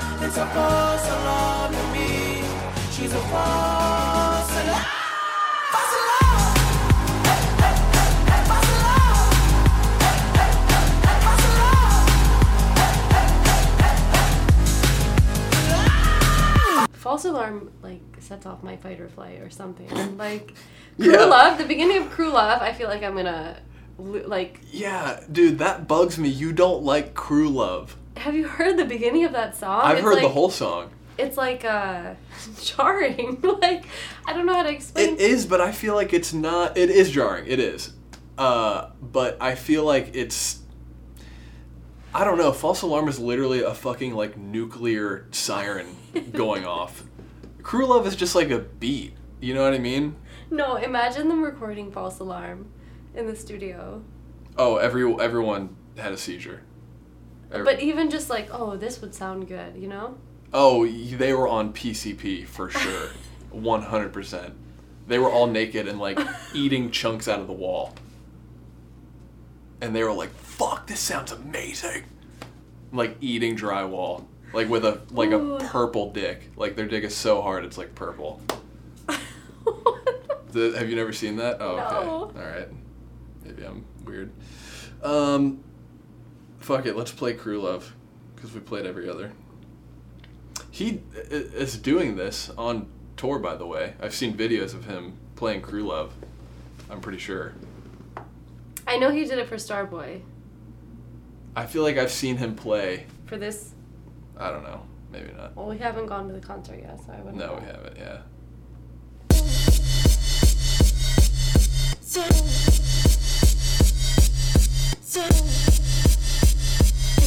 It's a false alarm to me. She's a false False alarm like sets off my fight or flight or something. Like Yeah. Crew Love, the beginning of Crew Love, I feel like I'm gonna like. Yeah, dude, that bugs me. You don't like Crew Love. Have you heard the beginning of that song? I've It's heard the whole song. It's like uh, jarring. like I don't know how to explain. It is, but I feel like it's not. It is jarring. It is. Uh, but I feel like it's. I don't know. False alarm is literally a fucking like nuclear siren going off. Crew love is just like a beat. You know what I mean? No, imagine them recording False Alarm in the studio. Oh, every everyone had a seizure. Every- But even just like, oh, this would sound good, you know? oh, they were on PCP for sure, one hundred percent. They were all naked and like eating chunks out of the wall. And they were like, "Fuck, this sounds amazing!" Like eating drywall, like with a like Ooh. a purple dick. Like their dick is so hard, it's like purple. The, have you never seen that? Oh, okay. No. All right. Maybe I'm weird. Um, fuck it. Let's play Crew Love because we played every other. He is doing this on tour, by the way. I've seen videos of him playing Crew Love. I'm pretty sure. I know he did it for Starboy. I feel like I've seen him play. For this, I don't know. Maybe not. well, we haven't gone to the concert yet, so I wouldn't. No, know. we haven't. Yeah.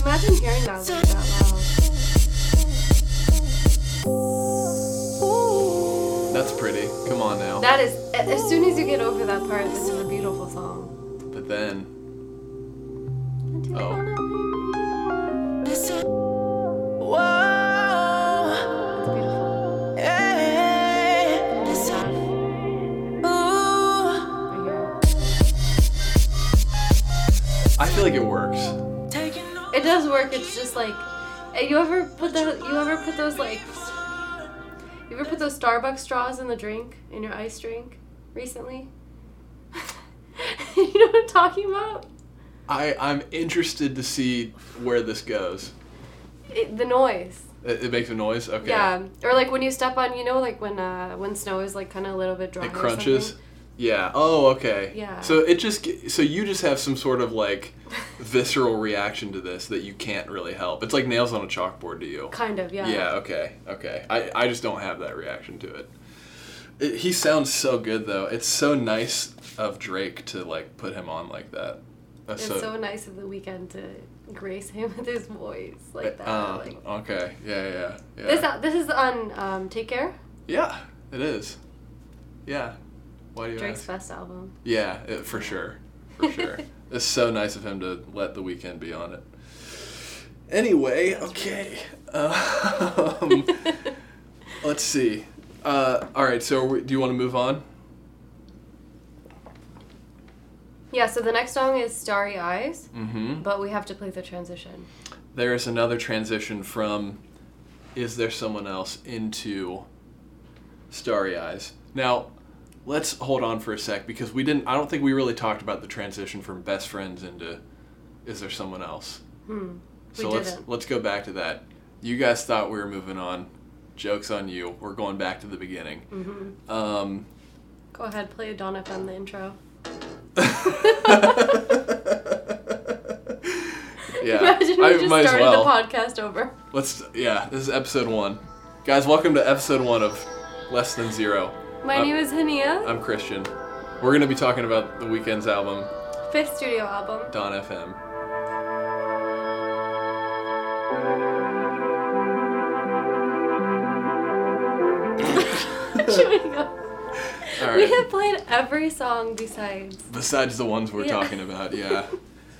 Imagine hearing that like that loud. That's pretty. Come on now. That is, as soon as you get over that part, this is a beautiful song. But then. Oh. I hear it. I feel like it works. It does work. It's just like, you ever put the, you ever put those like, you ever put those Starbucks straws in the drink in your ice drink recently? you know what I'm talking about? I I'm interested to see where this goes. It, the noise. It, it makes a noise. Okay. Yeah, or like when you step on, you know, like when uh when snow is like kind of a little bit dry. It crunches. Yeah. Oh, okay. Yeah. So it just so you just have some sort of like visceral reaction to this that you can't really help. It's like nails on a chalkboard to you. Kind of, yeah. Yeah. Okay. Okay. I I just don't have that reaction to it. it. He sounds so good though. It's so nice of Drake to like put him on like that. That's It's so, nice of the Weeknd to grace him with his voice like that. Uh, like okay. Yeah. Yeah. Yeah. this. uh, This is on um, Take Care, yeah. It is. Yeah. Why do you Drake's ask? best album. Yeah, it, for sure. For sure. it's so nice of him to let the Weeknd be on it. Anyway, okay. Um, let's see. Uh, all right, so we, do you want to move on? Yeah. So the next song is Starry Eyes, Mm-hmm. but we have to play the transition. There is another transition from Is There Someone Else into Starry Eyes. Now, let's hold on for a sec because we didn't, I don't think we really talked about the transition from Best Friends into Is There Someone Else. Hmm. So We let's didn't. let's go back to that. You guys thought we were moving on. Jokes on you. We're going back to the beginning. Mm-hmm. Um, Go ahead, play Dawn FM the intro. yeah, Imagine we I just might as started well. the podcast over. Let's. Yeah, this is episode one. Guys, welcome to episode one of Less Than Zero. My Uh, name is Hania, I'm Christian. We're gonna be talking about the Weeknd's album, fifth studio album. Dawn FM. Should we go? All We have played every song besides. Besides the ones we're Yeah. talking about, yeah. Do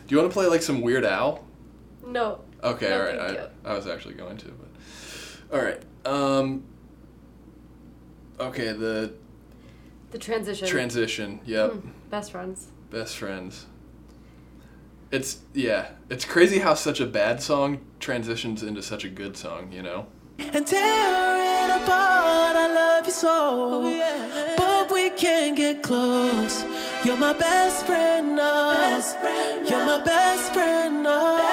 you want to play like some Weird Al? No. Okay, No, all right. I, I was actually going to, but all right. Um. Okay, the The transition. transition. Yep, Hmm, Best friends. best friends. It's yeah. It's crazy how such a bad song transitions into such a good song. You know. And tear it apart. I love you so, yeah but we can't get close. You're my best friend now. You're my best friend now.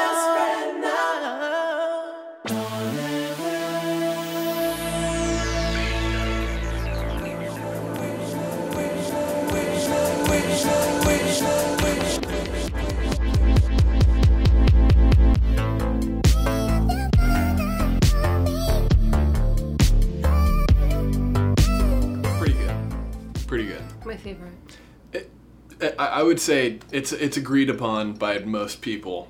My favorite. It, I, I would say it's it's agreed upon by most people.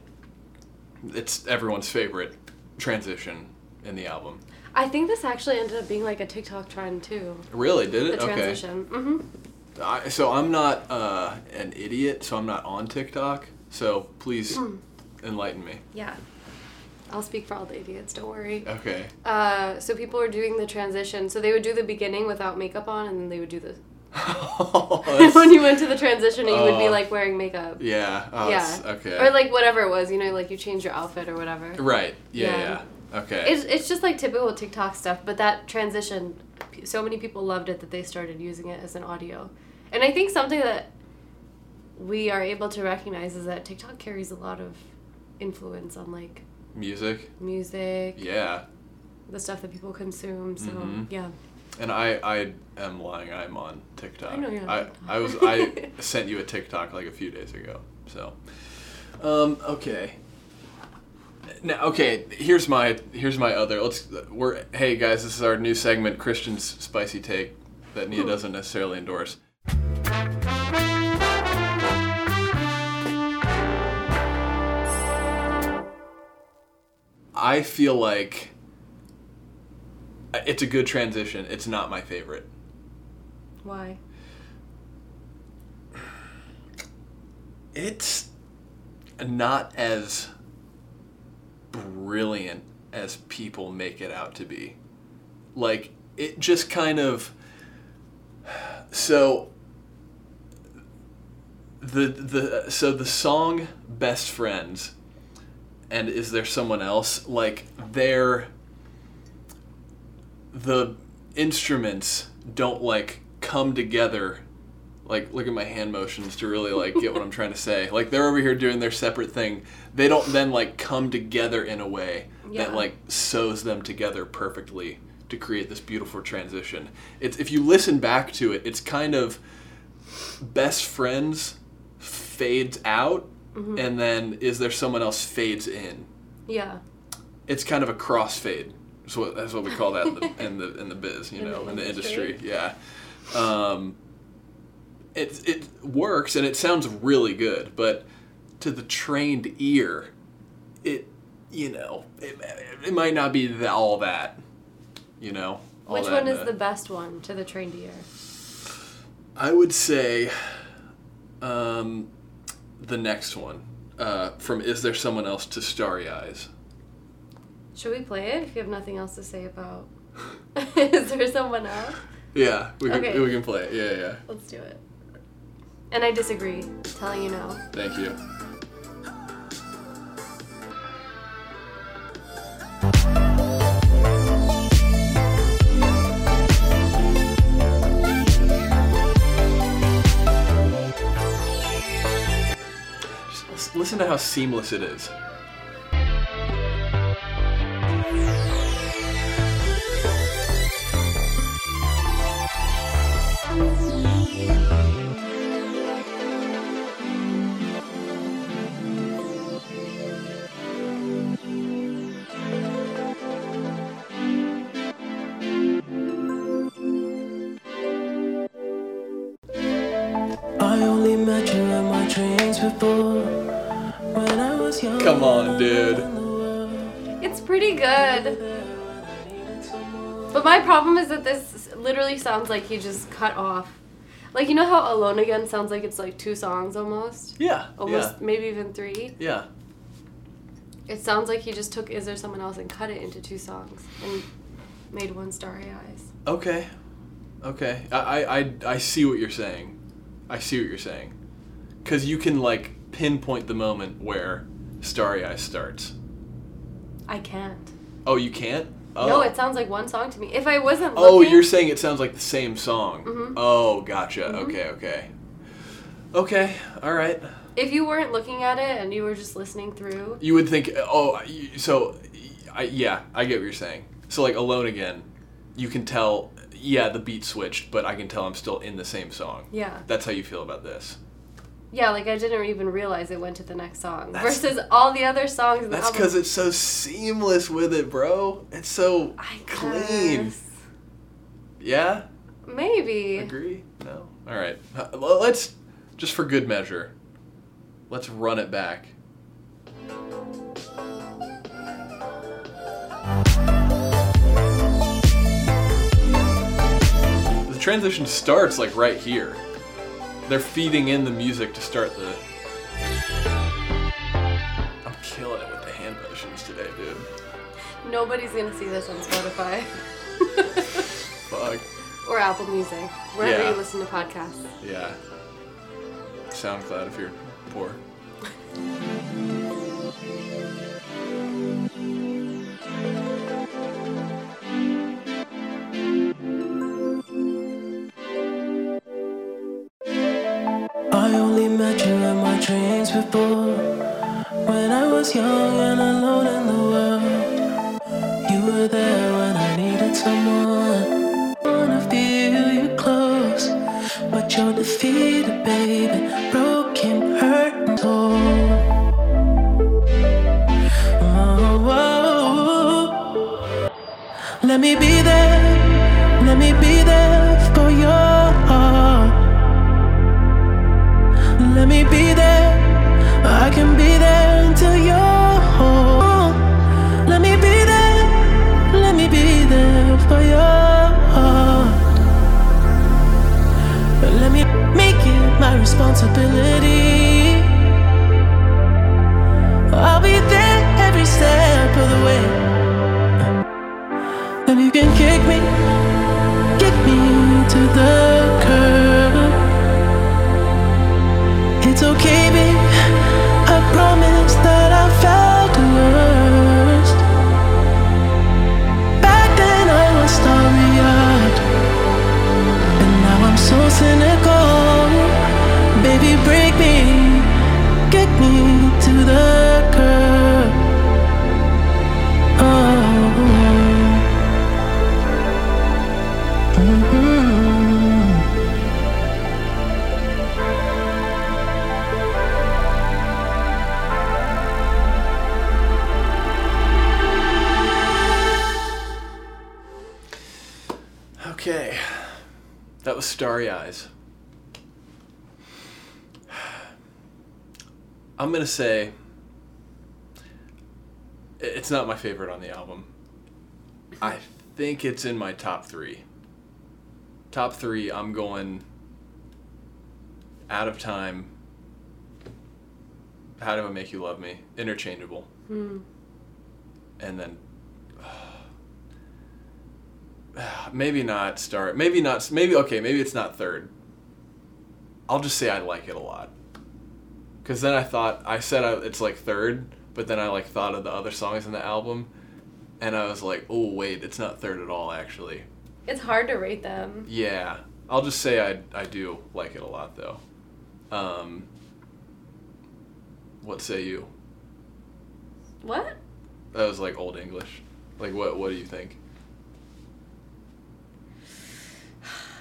It's everyone's favorite transition in the album. I think this actually ended up being like a TikTok trend too. Really, did The it? Okay. transition. Mm-hmm. I, so I'm not uh, an idiot, so I'm not on TikTok. So please Hmm. enlighten me. Yeah. I'll speak for all the idiots. Don't worry. Okay. Uh, so people were doing the transition. So they would do the beginning without makeup on, and then they would do the. That's- when you went to the transition, you would be Oh. like wearing makeup. yeah. Oh, yeah. Okay. Or like whatever it was, you know, like you change your outfit or whatever. right. Yeah. Yeah. Yeah. Okay. It's, it's just like typical TikTok stuff, but that transition, so many people loved it that they started using it as an audio. And I think something that we are able to recognize is that TikTok carries a lot of influence on like Music. music, Yeah. the stuff that people consume. So Mhm. yeah. And I, I am lying. I'm on TikTok. I know you're on I, TikTok. I was I sent you a TikTok like a few days ago. So, um, okay. Now, okay. Here's my here's my other. Let's we're hey guys. This is our new segment, Christian's spicy take, that Niya doesn't necessarily endorse. I feel like it's a good transition. It's not my favorite. Why? It's not as brilliant as people make it out to be. Like it just kind of so the the so the song best friends and is there someone else like they're the instruments don't like come together like look at my hand motions to really like get what I'm trying to say. Like they're over here doing their separate thing. They don't then like come together in a way Yeah. that like sews them together perfectly to create this beautiful transition. It's if you listen back to it, it's kind of best friends fades out mm-hmm. and then is there someone else fades in. Yeah. It's kind of a crossfade. What that's what we call that in the in the, in the biz, you In the know, in the industry? Yeah. Um, it it works and it sounds really good, but to the trained ear, it you know it, it might not be th- all that. You know. Which one in is the best one to the trained ear? I would say, um, the next one uh, from "Is There Someone Else" to "Starry Eyes." Should we play it if you have nothing else to say about? is there someone else? Yeah, we can Okay. we can play it. Yeah, yeah. Let's do it. And I disagree. Telling you no. Thank you. Just listen to how seamless it is. Come on, dude. It's pretty good. But my problem is that this literally sounds like he just cut off. Like you know how Alone Again sounds like it's like two songs almost? Yeah. Almost Yeah. maybe even three. Yeah. It sounds like he just took Is There Someone Else and cut it into two songs and made one Starry Eyes. Okay. Okay. I, I, I, I see what you're saying. I see what you're saying. Because you can, like, pinpoint the moment where Starry Eyes starts. I can't. Oh, you can't? Oh. No, it sounds like one song to me. If I wasn't Oh, looking, you're saying it sounds like the same song. Mhm. Oh, gotcha. Okay, okay. Okay, alright. if you weren't looking at it and you were just listening through, You would think, oh, so, I, yeah, I get what you're saying. So, like, Alone Again, you can tell, yeah, the beat switched, but I can tell I'm still in the same song. yeah. That's how you feel about this. Yeah, like I didn't even realize it went to the next song. That's- versus all the other songs the That's because it's so seamless with it, bro. It's so I clean. guess. Yeah? Maybe. Agree? No? Alright. Uh, Let's, just for good measure, let's run it back. The transition starts like right here. They're feeding in the music to start the. I'm killing it with the hand motions today, dude. Nobody's gonna see this on Spotify Fuck. or Apple Music, wherever Yeah. you listen to podcasts. Yeah. SoundCloud if you're poor. met you in my dreams before. When I was young and alone in the world, you were there when I needed someone. Wanna feel you close, but you're defeated, baby. Broken, hurt, and torn. Let me be there, let me be there. Responsibility. I'll be there every step of the way. And you can kick me, kick me to the curb. It's okay, babe. I promise that I felt the worst. Back then I was starry-eyed, and now I'm so cynical. I'm going to say it's not my favorite on the album. I think it's in my top three. Top three, I'm going Out of Time. How Do I Make You Love Me? Interchangeable. Hmm. And then maybe not start maybe not maybe okay maybe it's not third i'll just say i like it a lot because then i thought i said I, it's like third but then i like thought of the other songs in the album and i was like oh wait it's not third at all actually. It's hard to rate them. yeah. I'll just say i, I do like it a lot though. Um, what say you? What? that was like old english. Like what what do you think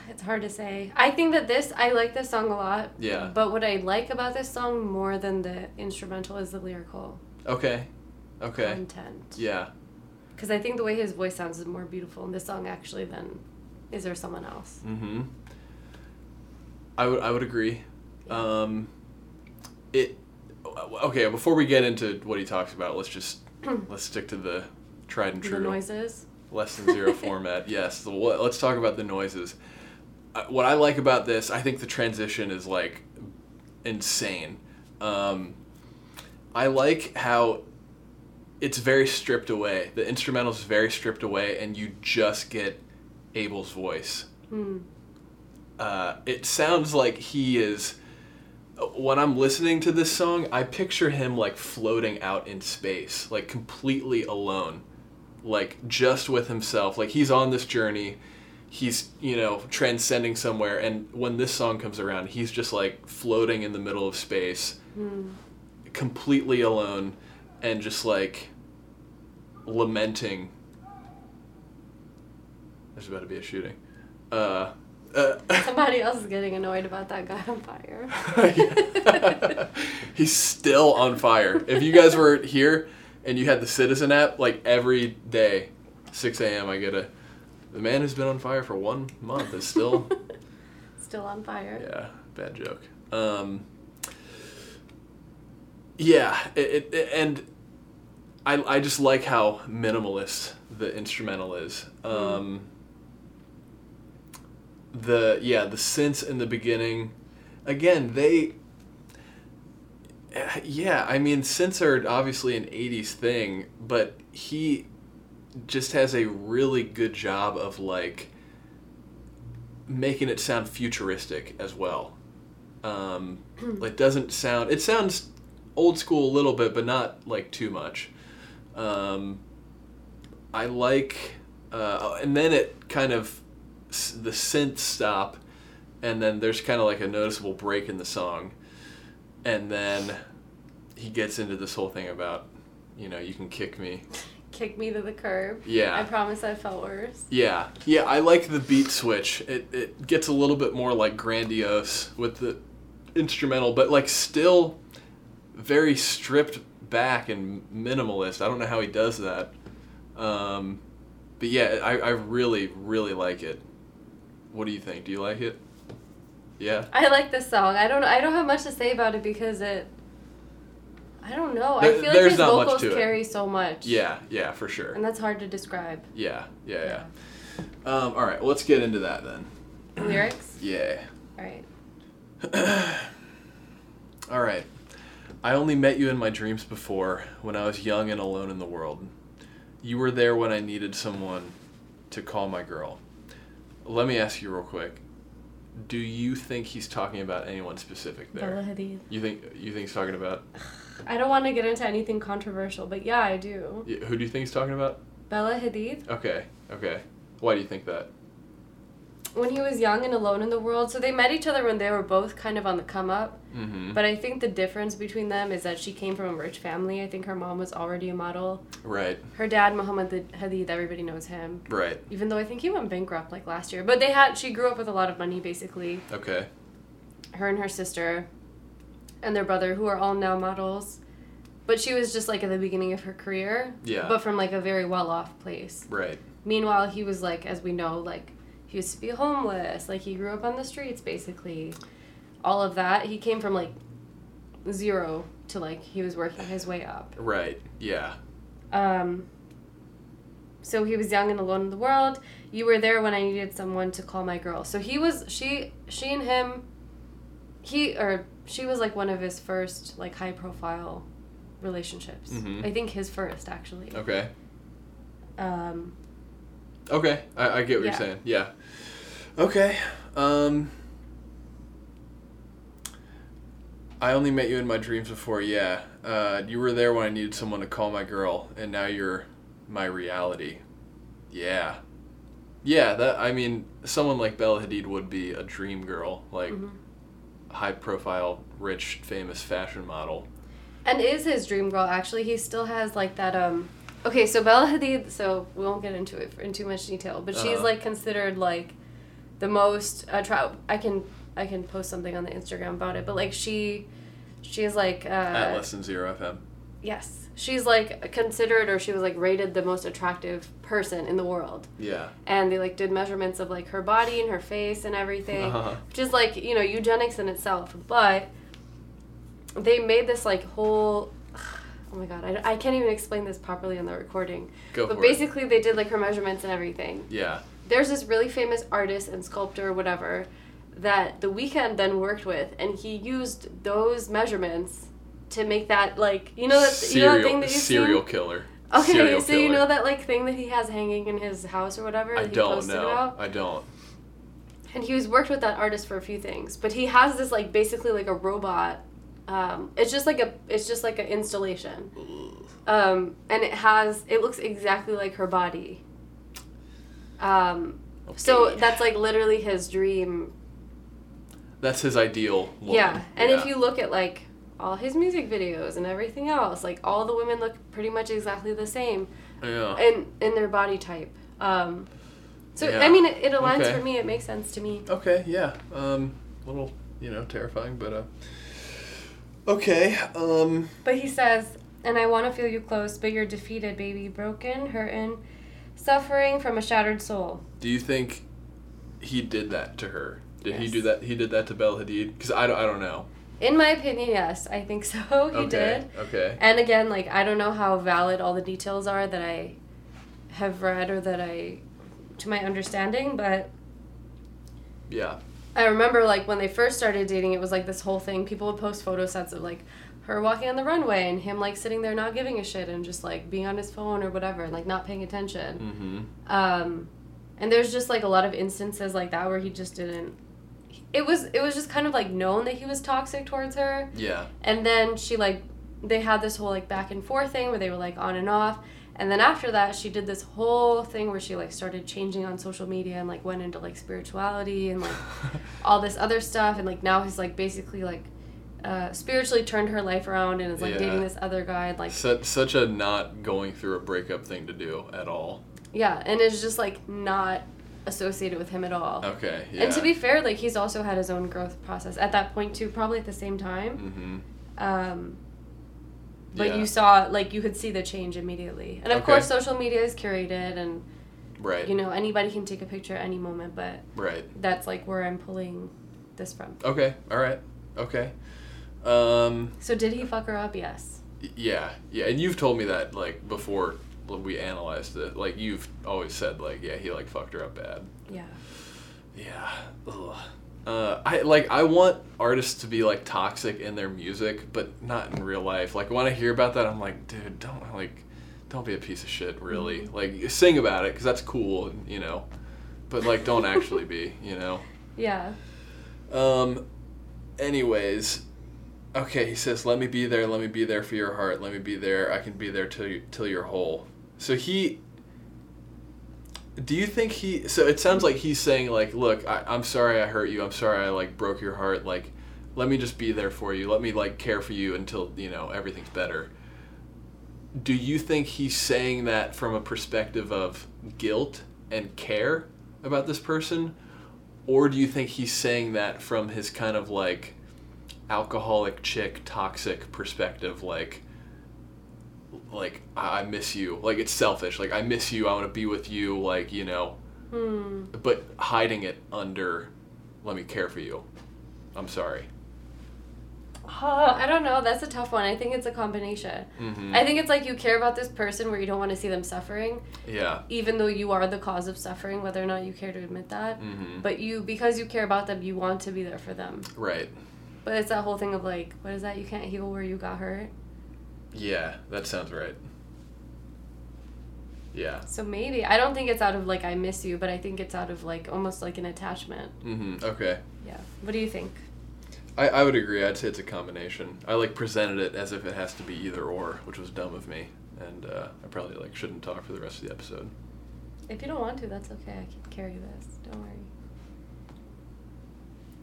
It's hard to say. I think that this, I like this song a lot. Yeah. But what I like about this song more than the instrumental is the lyrical okay okay content. yeah Because I think the way his voice sounds is more beautiful in this song actually than is there someone else. Mm-hmm. I would I would agree. Um, it okay. Before we get into what he talks about, let's just let's stick to the tried and The true noises. less than zero format. Yes. Let's talk about the noises. What I like about this, I think the transition is like insane. Um, I like how it's very stripped away. The instrumental is very stripped away, and you just get Abel's voice. Hmm. Uh, it sounds like he is. When I'm listening to this song, I picture him like floating out in space, like completely alone, like just with himself. Like he's on this journey, he's you know transcending somewhere, and when this song comes around, he's just like floating in the middle of space, completely alone, and just like lamenting. There's about to be a shooting. Uh, uh, Somebody else is getting annoyed about that guy on fire. He's still on fire. If you guys were here and you had the Citizen app, like every day, 6 a.m., I get a. The man who's been on fire for one month is still. Still on fire. yeah, bad joke. Um, yeah, it, it, and I, I just like how minimalist the instrumental is. Um, the yeah the synths in the beginning again they yeah i mean synths are obviously an 80s thing but he just has a really good job of like making it sound futuristic as well. Um, it doesn't sound it sounds old school a little bit but not like too much. Um, i like uh, and then it kind of the synth stop and then there's kind of like a noticeable break in the song. And then he gets into this whole thing about you know you can kick me Kick me to the curb. Yeah. I promise I felt worse. yeah yeah i like the beat switch it, it gets a little bit more like grandiose with the instrumental but like still very stripped back and minimalist i don't know how he does that um, but yeah, I, I really really like it. What do you think? Do you like it? Yeah. I like this song. I don't I don't have much to say about it because it I don't know. I There- feel like his vocals to it. carry so much. Yeah, yeah, for sure. And that's hard to describe. Yeah, yeah, yeah. Um, all right, well, let's get into that then. Lyrics? Yeah. Alright. All right. I only met you in my dreams before when I was young and alone in the world. You were there when I needed someone to call my girl. Let me ask you real quick. Do you think he's talking about anyone specific there? Bella Hadid. You think you think he's talking about I don't want to get into anything controversial, but yeah, I do. y- who do you think he's talking about? Bella Hadid, Okay. Okay. Why do you think that? when he was young and alone in the world, so they met each other when they were both kind of on the come up. Mhm. But I think the difference between them is that she came from a rich family. I think her mom was already a model. Right. Her dad, Muhammad Hadid, everybody knows him. Right. Even though I think he went bankrupt like last year. But they had she grew up with a lot of money basically. Okay. Her and her sister and their brother who are all now models. But she was just like at the beginning of her career. Yeah. But from like a very well off place. Right. Meanwhile, he was like, as we know, like he used to be homeless. Like he grew up on the streets, basically. All of that. He came from like zero to like he was working his way up. Right. Yeah. Um. So he was young and alone in the world. You were there when I needed someone to call my girl. So he was she she and him. He or she was like one of his first like high profile relationships. Mhm. I think his first actually. Okay. Um. Okay, I, I get what Yeah. you're saying. Yeah. Okay. Um. I only met you in my dreams before. Yeah. Uh, you were there when I needed someone to call my girl, and now you're my reality. Yeah. Yeah. That I mean, someone like Bella Hadid would be a dream girl, like mhm. High profile, rich, famous fashion model. And is his dream girl actually? He still has like that. Um, okay, so Bella Hadid. So we won't get into it in too much detail, but she's Uh-huh. like considered like the most attra- I can I can post something on the Instagram about it, but like she, she's like uh, At less than zero FM. yes, she's like considered or she was like rated the most attractive person in the world, Yeah. and they like did measurements of like her body and her face and everything Uh-huh. which is like you know eugenics in itself but they made this like whole oh my god I, I can't even explain this properly on the recording Go but for it. basically they did like her measurements and everything Yeah. there's this really famous artist and sculptor whatever that the Weeknd then worked with and he used those measurements to make that like you know that you know that thing that you've serial seen killer. okay Serial so you know that like thing that he has hanging in his house or whatever I that he don't posted know. about I don't. and he was worked with that artist for a few things but he has this like basically like a robot um, it's just like a it's just like an installation um, and it has it looks exactly like her body um, so that's like literally his dream That's his ideal. Woman. yeah and if you look at like all his music videos and everything else like all the women look pretty much exactly the same Yeah. in in their body type um, so Yeah. i mean it, it aligns Okay. for me it makes sense to me Okay. Yeah. Um. A little, you know, terrifying, but uh. Okay. Um. But he says, and I want to feel you close, but you're defeated, baby, broken, hurting, suffering from a shattered soul. Do you think he did that to her? Did he do that? He did that to Bella Hadid? Because I don't. I don't know. In my opinion, yes, I think so. He okay. did. Okay. And again, like I don't know how valid all the details are that I have read or that I, to my understanding, but Yeah. I remember like when they first started dating, it was like this whole thing. People would post photo sets of like her walking on the runway and him like sitting there not giving a shit and just like being on his phone or whatever and like not paying attention. Mm-hmm. Um, and there's just like a lot of instances like that where he just didn't. It was it was just kind of like known that he was toxic towards her, Yeah. and then she like they had this whole like back and forth thing where they were like on and off, and then after that she did this whole thing where she like started changing on social media and like went into like spirituality and like all this other stuff and like now he's like basically like uh, spiritually turned her life around and is like Yeah. dating this other guy and like Such such a not going through a breakup thing to do at all. yeah and it's just like not associated with him at all. Okay. Yeah. And to be fair, like he's also had his own growth process at that point too, probably at the same time. Mm-hmm. Um, but Yeah. you saw, like, you could see the change immediately. And of Okay. course, social media is curated, and Right. You know, anybody can take a picture at any moment, but Right. that's like where I'm pulling this from. Okay. All right. Okay. Um. So did he fuck her up? Yes. Yeah. Yeah. And you've told me that like before we analyzed it. Like you've always said like yeah he like fucked her up bad. Yeah. Yeah. Ugh. Uh, I like I want artists to be like toxic in their music, but not in real life. Like when I hear about that, I'm like, dude, don't like, don't be a piece of shit. Really, like sing about it because that's cool, and, you know. But like, don't actually be, you know. Yeah. Um. Anyways, okay. He says, "Let me be there. Let me be there for your heart. Let me be there. I can be there till you, till you're whole." So he. Do you think he? So it sounds like he's saying like, "Look, I, I'm sorry I hurt you. I'm sorry I like broke your heart. Like, let me just be there for you. Let me like care for you until you know everything's better." Do you think he's saying that from a perspective of guilt and care about this person? Or do you think he's saying that from his kind of like alcoholic chick toxic perspective like like I I miss you like it's selfish like I miss you I want to be with you like you know Hmm. but hiding it under let me care for you I'm sorry Huh, I don't know. That's a tough one. I think it's a combination. Mhm. I think it's like you care about this person where you don't want to see them suffering, yeah even though you are the cause of suffering, whether or not you care to admit that. Mhm. But you, because you care about them, you want to be there for them. right But it's that whole thing of like, what is that? You can't heal where you got hurt. Yeah that sounds right yeah So maybe I don't think it's out of like I miss you, but I think it's out of like almost like an attachment. mm-hmm. okay Yeah. What do you think? I, I would agree I'd say it's a combination I like presented it as if it has to be either or which was dumb of me and uh, I probably like shouldn't talk for the rest of the episode If you don't want to, that's okay. I can carry this. Don't worry.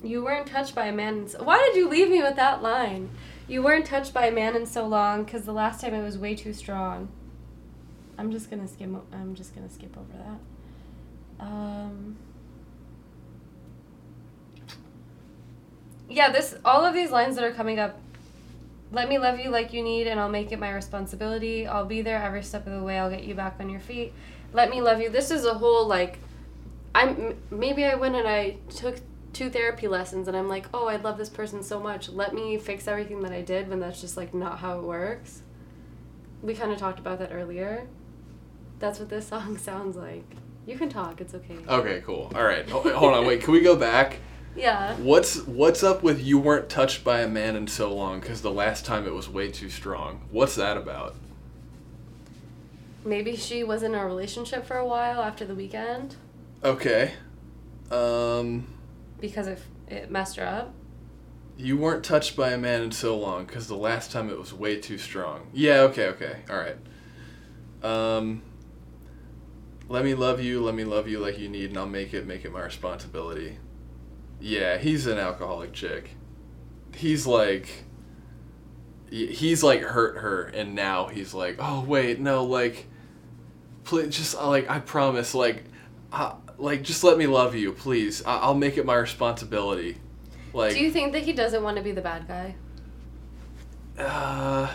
You weren't touched by a man. Why did you leave me with that line? You weren't touched by a man in so long because the last time it was way too strong. I'm just gonna skim. I'm just gonna skip over that. Um. Yeah, this all of these lines that are coming up. Let me love you like you need, and I'll make it my responsibility. I'll be there every step of the way. I'll get you back on your feet. Let me love you. This is a whole like. I'm maybe I went and I took two therapy lessons, and I'm like, oh, I love this person so much. Let me fix everything that I did when that's just like not how it works. We kind of talked about that earlier. That's what this song sounds like. You can talk. It's okay. okay cool all right hold on wait can we go back Yeah. What's what's up with you weren't touched by a man in so long? Because the last time it was way too strong. What's that about? Maybe she was in a relationship for a while after the Weeknd Okay. Um, because it it messed her up. you weren't touched by a man in so long because the last time it was way too strong. Yeah. Okay. Okay. All right. Um. Let me love you. Let me love you like you need, and I'll make it make it my responsibility. Yeah, he's an alcoholic chick. He's like. He's like hurt her, and now he's like, oh wait, no, like, please, just like I promise, like, uh, like just let me love you, please. I- I'll make it my responsibility. Like, Do you think that he doesn't want to be the bad guy? uh,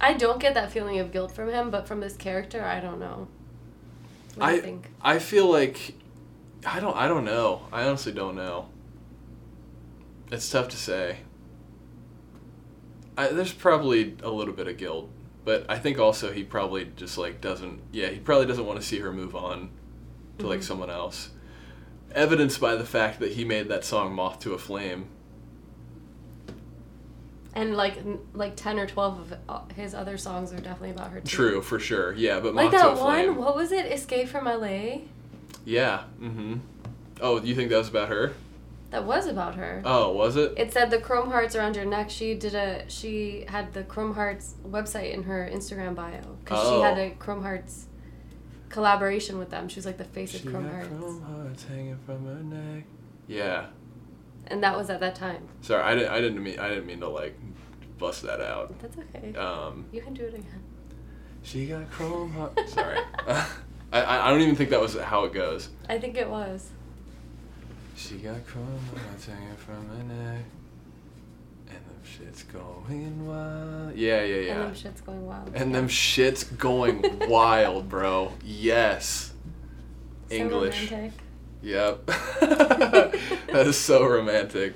I don't get that feeling of guilt from him, but from this character, I don't know. What I think? I feel like I don't I don't know. I honestly don't know. It's tough to say. I, there's probably a little bit of guilt, but I think also he probably just like doesn't. Yeah, he probably doesn't want to see her move on to like Mhm. someone else. Evidenced by the fact that he made that song "Moth to a Flame." And like n- like ten or twelve of uh, his other songs are definitely about her too. True, for sure. Yeah, but Like "Moth to a that one. What was it? Escape from L.A. Yeah. Mm-hmm. Oh, you think that was about her? That was about her. Oh, was it? It said the chrome hearts around your neck. She did a. She had the chrome hearts website in her Instagram bio because she had Oh. a chrome hearts collaboration with them. She was like the face She of chrome got hearts, chrome hearts hanging from her neck. Yeah. and that was at that time. Sorry, I didn't. I didn't mean. I didn't mean to like bust that out. That's okay. Um, you can do it again. she got chrome hearts. Sorry. I, I I don't even think that was how it goes. I think it was. She got chrome hearts hanging from her neck. And them shits going wild. Yeah, yeah, yeah. And them shit's going wild. And them shits going wild, bro. Yes. So English. romantic. Yep. that is so romantic.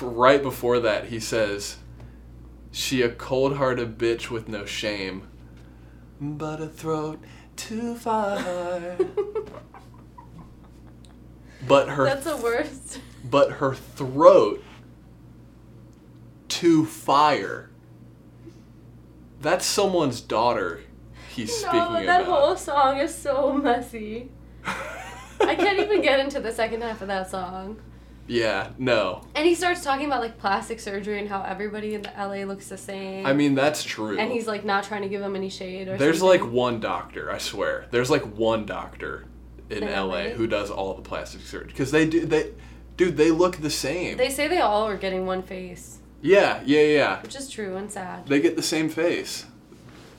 right before that, he says, She a cold hearted bitch with no shame, but a throat too fire. But her That's the worst. but her throat to fire. That's someone's daughter he's speaking no, that whole song is so messy. I can't even get into the second half of that song. yeah, no. And he starts talking about like plastic surgery and how everybody in the LA looks the same. I mean, that's true. and he's like not trying to give them any shade or There's something. like one doctor, I swear. There's like one doctor in LA? who does all the plastic surgery because they do they dude, they look the same. They say they all are getting one face, yeah, yeah, yeah. which is true and sad. They get the same face.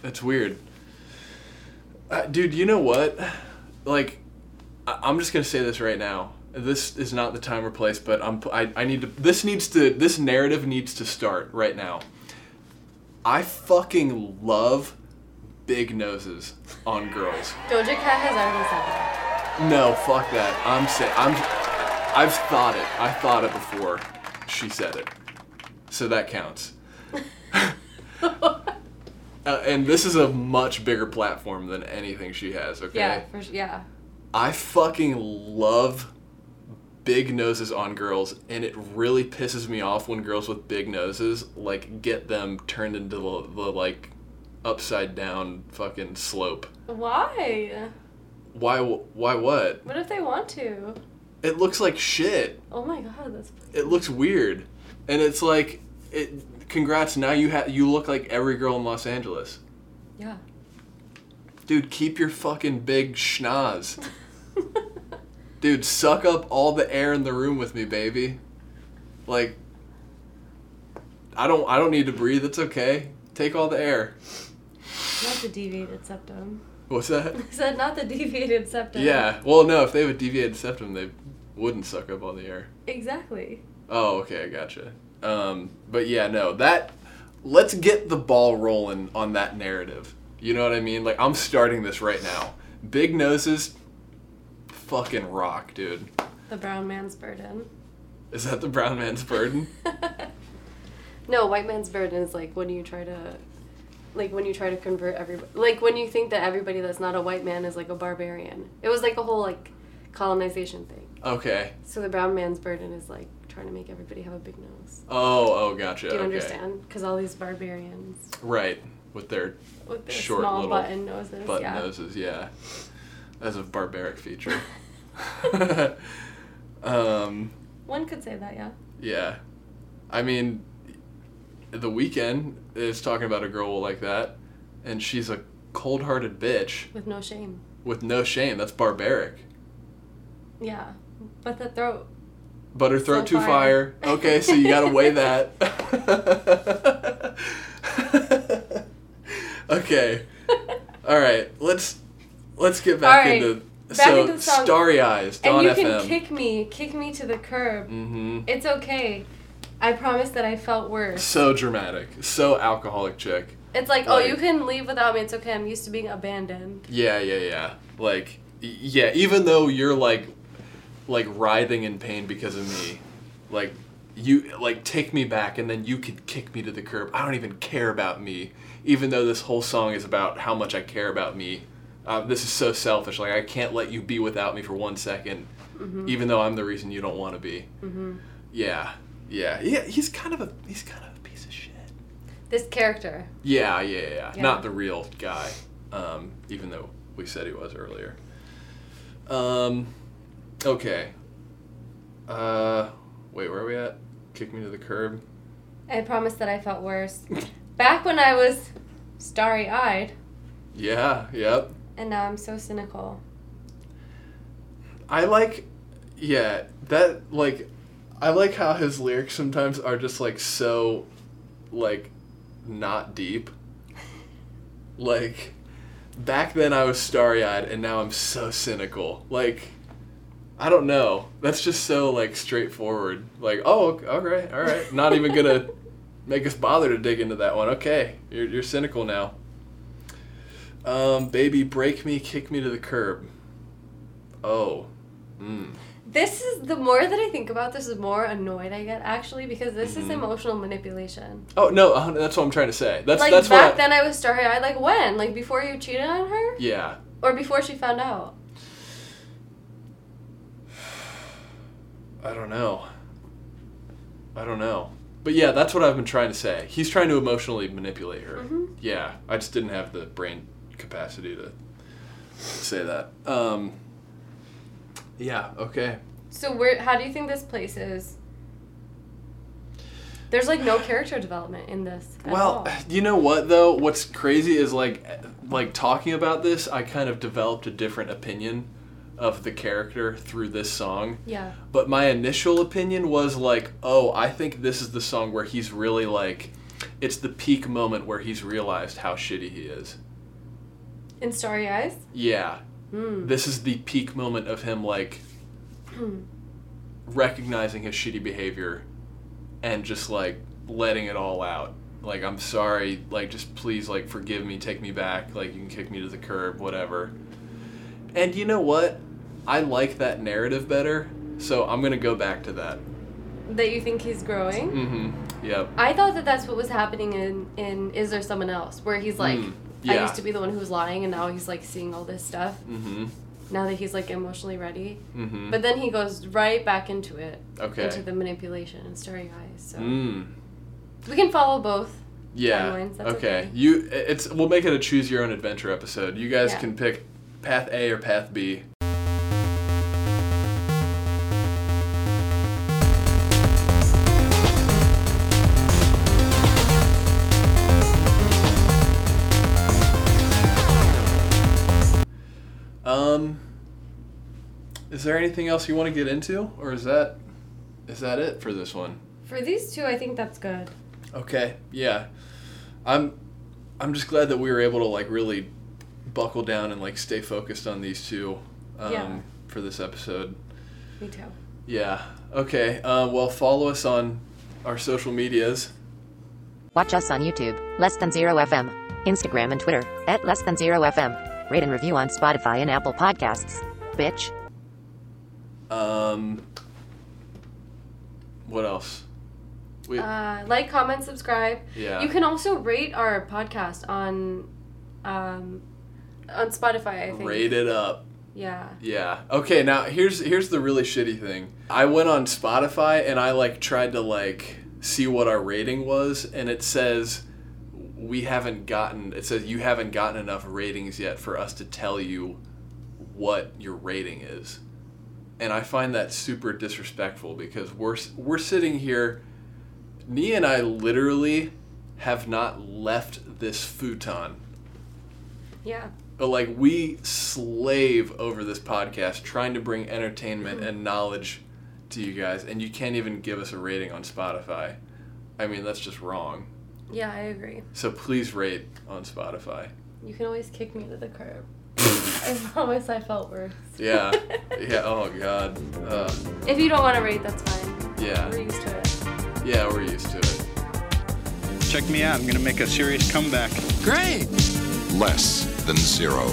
That's weird. Uh, dude, you know what? Like, I- I'm just gonna say this right now. This is not the time or place, but I'm. I, I need to. This needs to. This narrative needs to start right now. I fucking love big noses on girls. Doja Cat has already said that. No, fuck that. I'm saying. I'm. I've thought it. I thought it before she said it, so that counts. Uh, and this is a much bigger platform than anything she has. Okay. Yeah, for. Yeah. I fucking love big noses on girls, and it really pisses me off when girls with big noses like get them turned into the, the like upside down fucking slope. Why? Why? Why? What? What if they want to? It looks like shit. Oh my god, that's. It looks weird, and it's like it. Congrats! Now you have you look like every girl in Los Angeles. Yeah. Dude, keep your fucking big schnoz. Dude, suck up all the air in the room with me, baby. Like I don't I don't need to breathe, it's okay. Take all the air. Not the deviated septum. What's that? Is that? Not the deviated septum. Yeah. Well no, if they have a deviated septum they wouldn't suck up all the air. Exactly. Oh, okay, I gotcha. Um, but yeah, no, that let's get the ball rolling on that narrative. You know what I mean? Like I'm starting this right now. Big noses fucking rock, dude. The brown man's burden. Is that the brown man's burden? No, white man's burden is like when do you try to, like when you try to convert everybody, like when you think that everybody that's not a white man is like a barbarian. It was like a whole like colonization thing. Okay. So the brown man's burden is like trying to make everybody have a big nose. Oh, oh, gotcha. Do you okay. understand? Because all these barbarians Right, with their with their Short small little button noses, button yeah. noses, yeah. As a barbaric feature. um, One could say that, yeah. yeah. I mean, the Weeknd is talking about a girl like that, and she's a cold-hearted bitch With no shame. with no shame. That's barbaric. Yeah. But the throat. But her throat So too fire. fire. Okay, so you gotta weigh that. okay. All right. Let's let's get back right, into back so into starry eyes. And Dawn you FM. can kick me, kick me to the curb. mm-hmm. It's okay. I promise that I felt worse. So dramatic. So alcoholic chick. It's like, oh, you can leave without me. It's okay. I'm used to being abandoned. Yeah, yeah, yeah. Like, yeah. Even though you're like, like writhing in pain because of me, like, you like take me back, and then you could kick me to the curb. I don't even care about me, even though this whole song is about how much I care about me. Uh, this is so selfish. Like, I can't let you be without me for one second, even though I'm the reason you don't want to be. Mm-hmm. Yeah, yeah, yeah. He's kind of a he's kind of a piece of shit. This character. Yeah, yeah, yeah, yeah. Not the real guy, um, even though we said he was earlier. Um, okay. Uh, wait, where are we at? Kick me to the curb. I promised that I felt worse. Back when I was starry eyed, Yeah, yep. and now I'm so cynical. I like, yeah, that, like, I like how his lyrics sometimes are just, like, so, like, not deep. Like, back then I was starry eyed, and now I'm so cynical. Like, I don't know. That's just so like straightforward. Like, oh, all right, all right. Not even gonna make us bother to dig into that one. Okay, you're you're cynical now. Um, baby, break me, kick me to the curb. Oh, mm. This is the more that I think about this, the more annoyed I get actually because this Mm-hmm. is emotional manipulation. oh no, uh, that's what I'm trying to say. That's like that's back what. I, then, I was starry eyed. Like when? Like before you cheated on her, yeah, or before she found out? I don't know. I don't know. But yeah, that's what I've been trying to say. He's trying to emotionally manipulate her. Mhm. Yeah, I just didn't have the brain capacity to say that. Um, yeah, okay. So where? How do you think this place is? There's like no character development in this. Well, all. you know what though? What's crazy is like like talking about this, I kind of developed a different opinion of the character through this song. yeah. But my initial opinion was like, oh, I think this is the song where he's really like, it's the peak moment where he's realized how shitty he is. In Starry Eyes. Yeah. Hmm. This is the peak moment of him like recognizing his shitty behavior and just like letting it all out. Like, I'm sorry, like, just please, like, forgive me, take me back, like, you can kick me to the curb, whatever. And you know what? I like that narrative better, so I'm gonna go back to that. That you think he's growing. Mm-hmm. Yep. I thought that that's what was happening in in Is There Someone Else, where he's like, Mm, I used to be the one who was lying, and now he's like seeing all this stuff. Mm-hmm. Now that he's like emotionally ready, Mm-hmm. but then he goes right back into it, okay. into the manipulation and Starry Eyes. So Mm. we can follow both. Yeah. okay. okay. You. It's. We'll make it a choose your own adventure episode. You guys Yeah. can pick path A or path B. Is there anything else you want to get into, or is that, is that it for this one? For these two, I think that's good. Okay, yeah. I'm I'm just glad that we were able to like really buckle down and like stay focused on these two um, Yeah. for this episode. Me too. Yeah. Okay. Uh, well, follow us on our social medias. Watch us on YouTube, Less Than Zero FM, Instagram and Twitter, at Less Than Zero FM. Rate and review on Spotify and Apple Podcasts. Bitch. Um, what else? We, Uh, like, comment, subscribe. yeah. You can also rate our podcast on um, on Spotify. I think. rate it up. Yeah. Yeah. Okay, now here's here's the really shitty thing. I went on Spotify and I like tried to like see what our rating was and it says we haven't gotten it says you haven't gotten enough ratings yet for us to tell you what your rating is. And I find that super disrespectful because we're we're sitting here Niya and I literally have not left this futon Yeah. but like we slave over this podcast trying to bring entertainment mm-hmm. and knowledge to you guys and you can't even give us a rating on spotify i mean that's just wrong Yeah, I agree. so please rate on spotify You can always kick me to the curb. I promise I felt worse. yeah yeah oh god uh, If you don't want to rate, that's fine. yeah We're used to it. yeah we're used to it Check me out. I'm going to make a serious comeback. Great. Less than zero.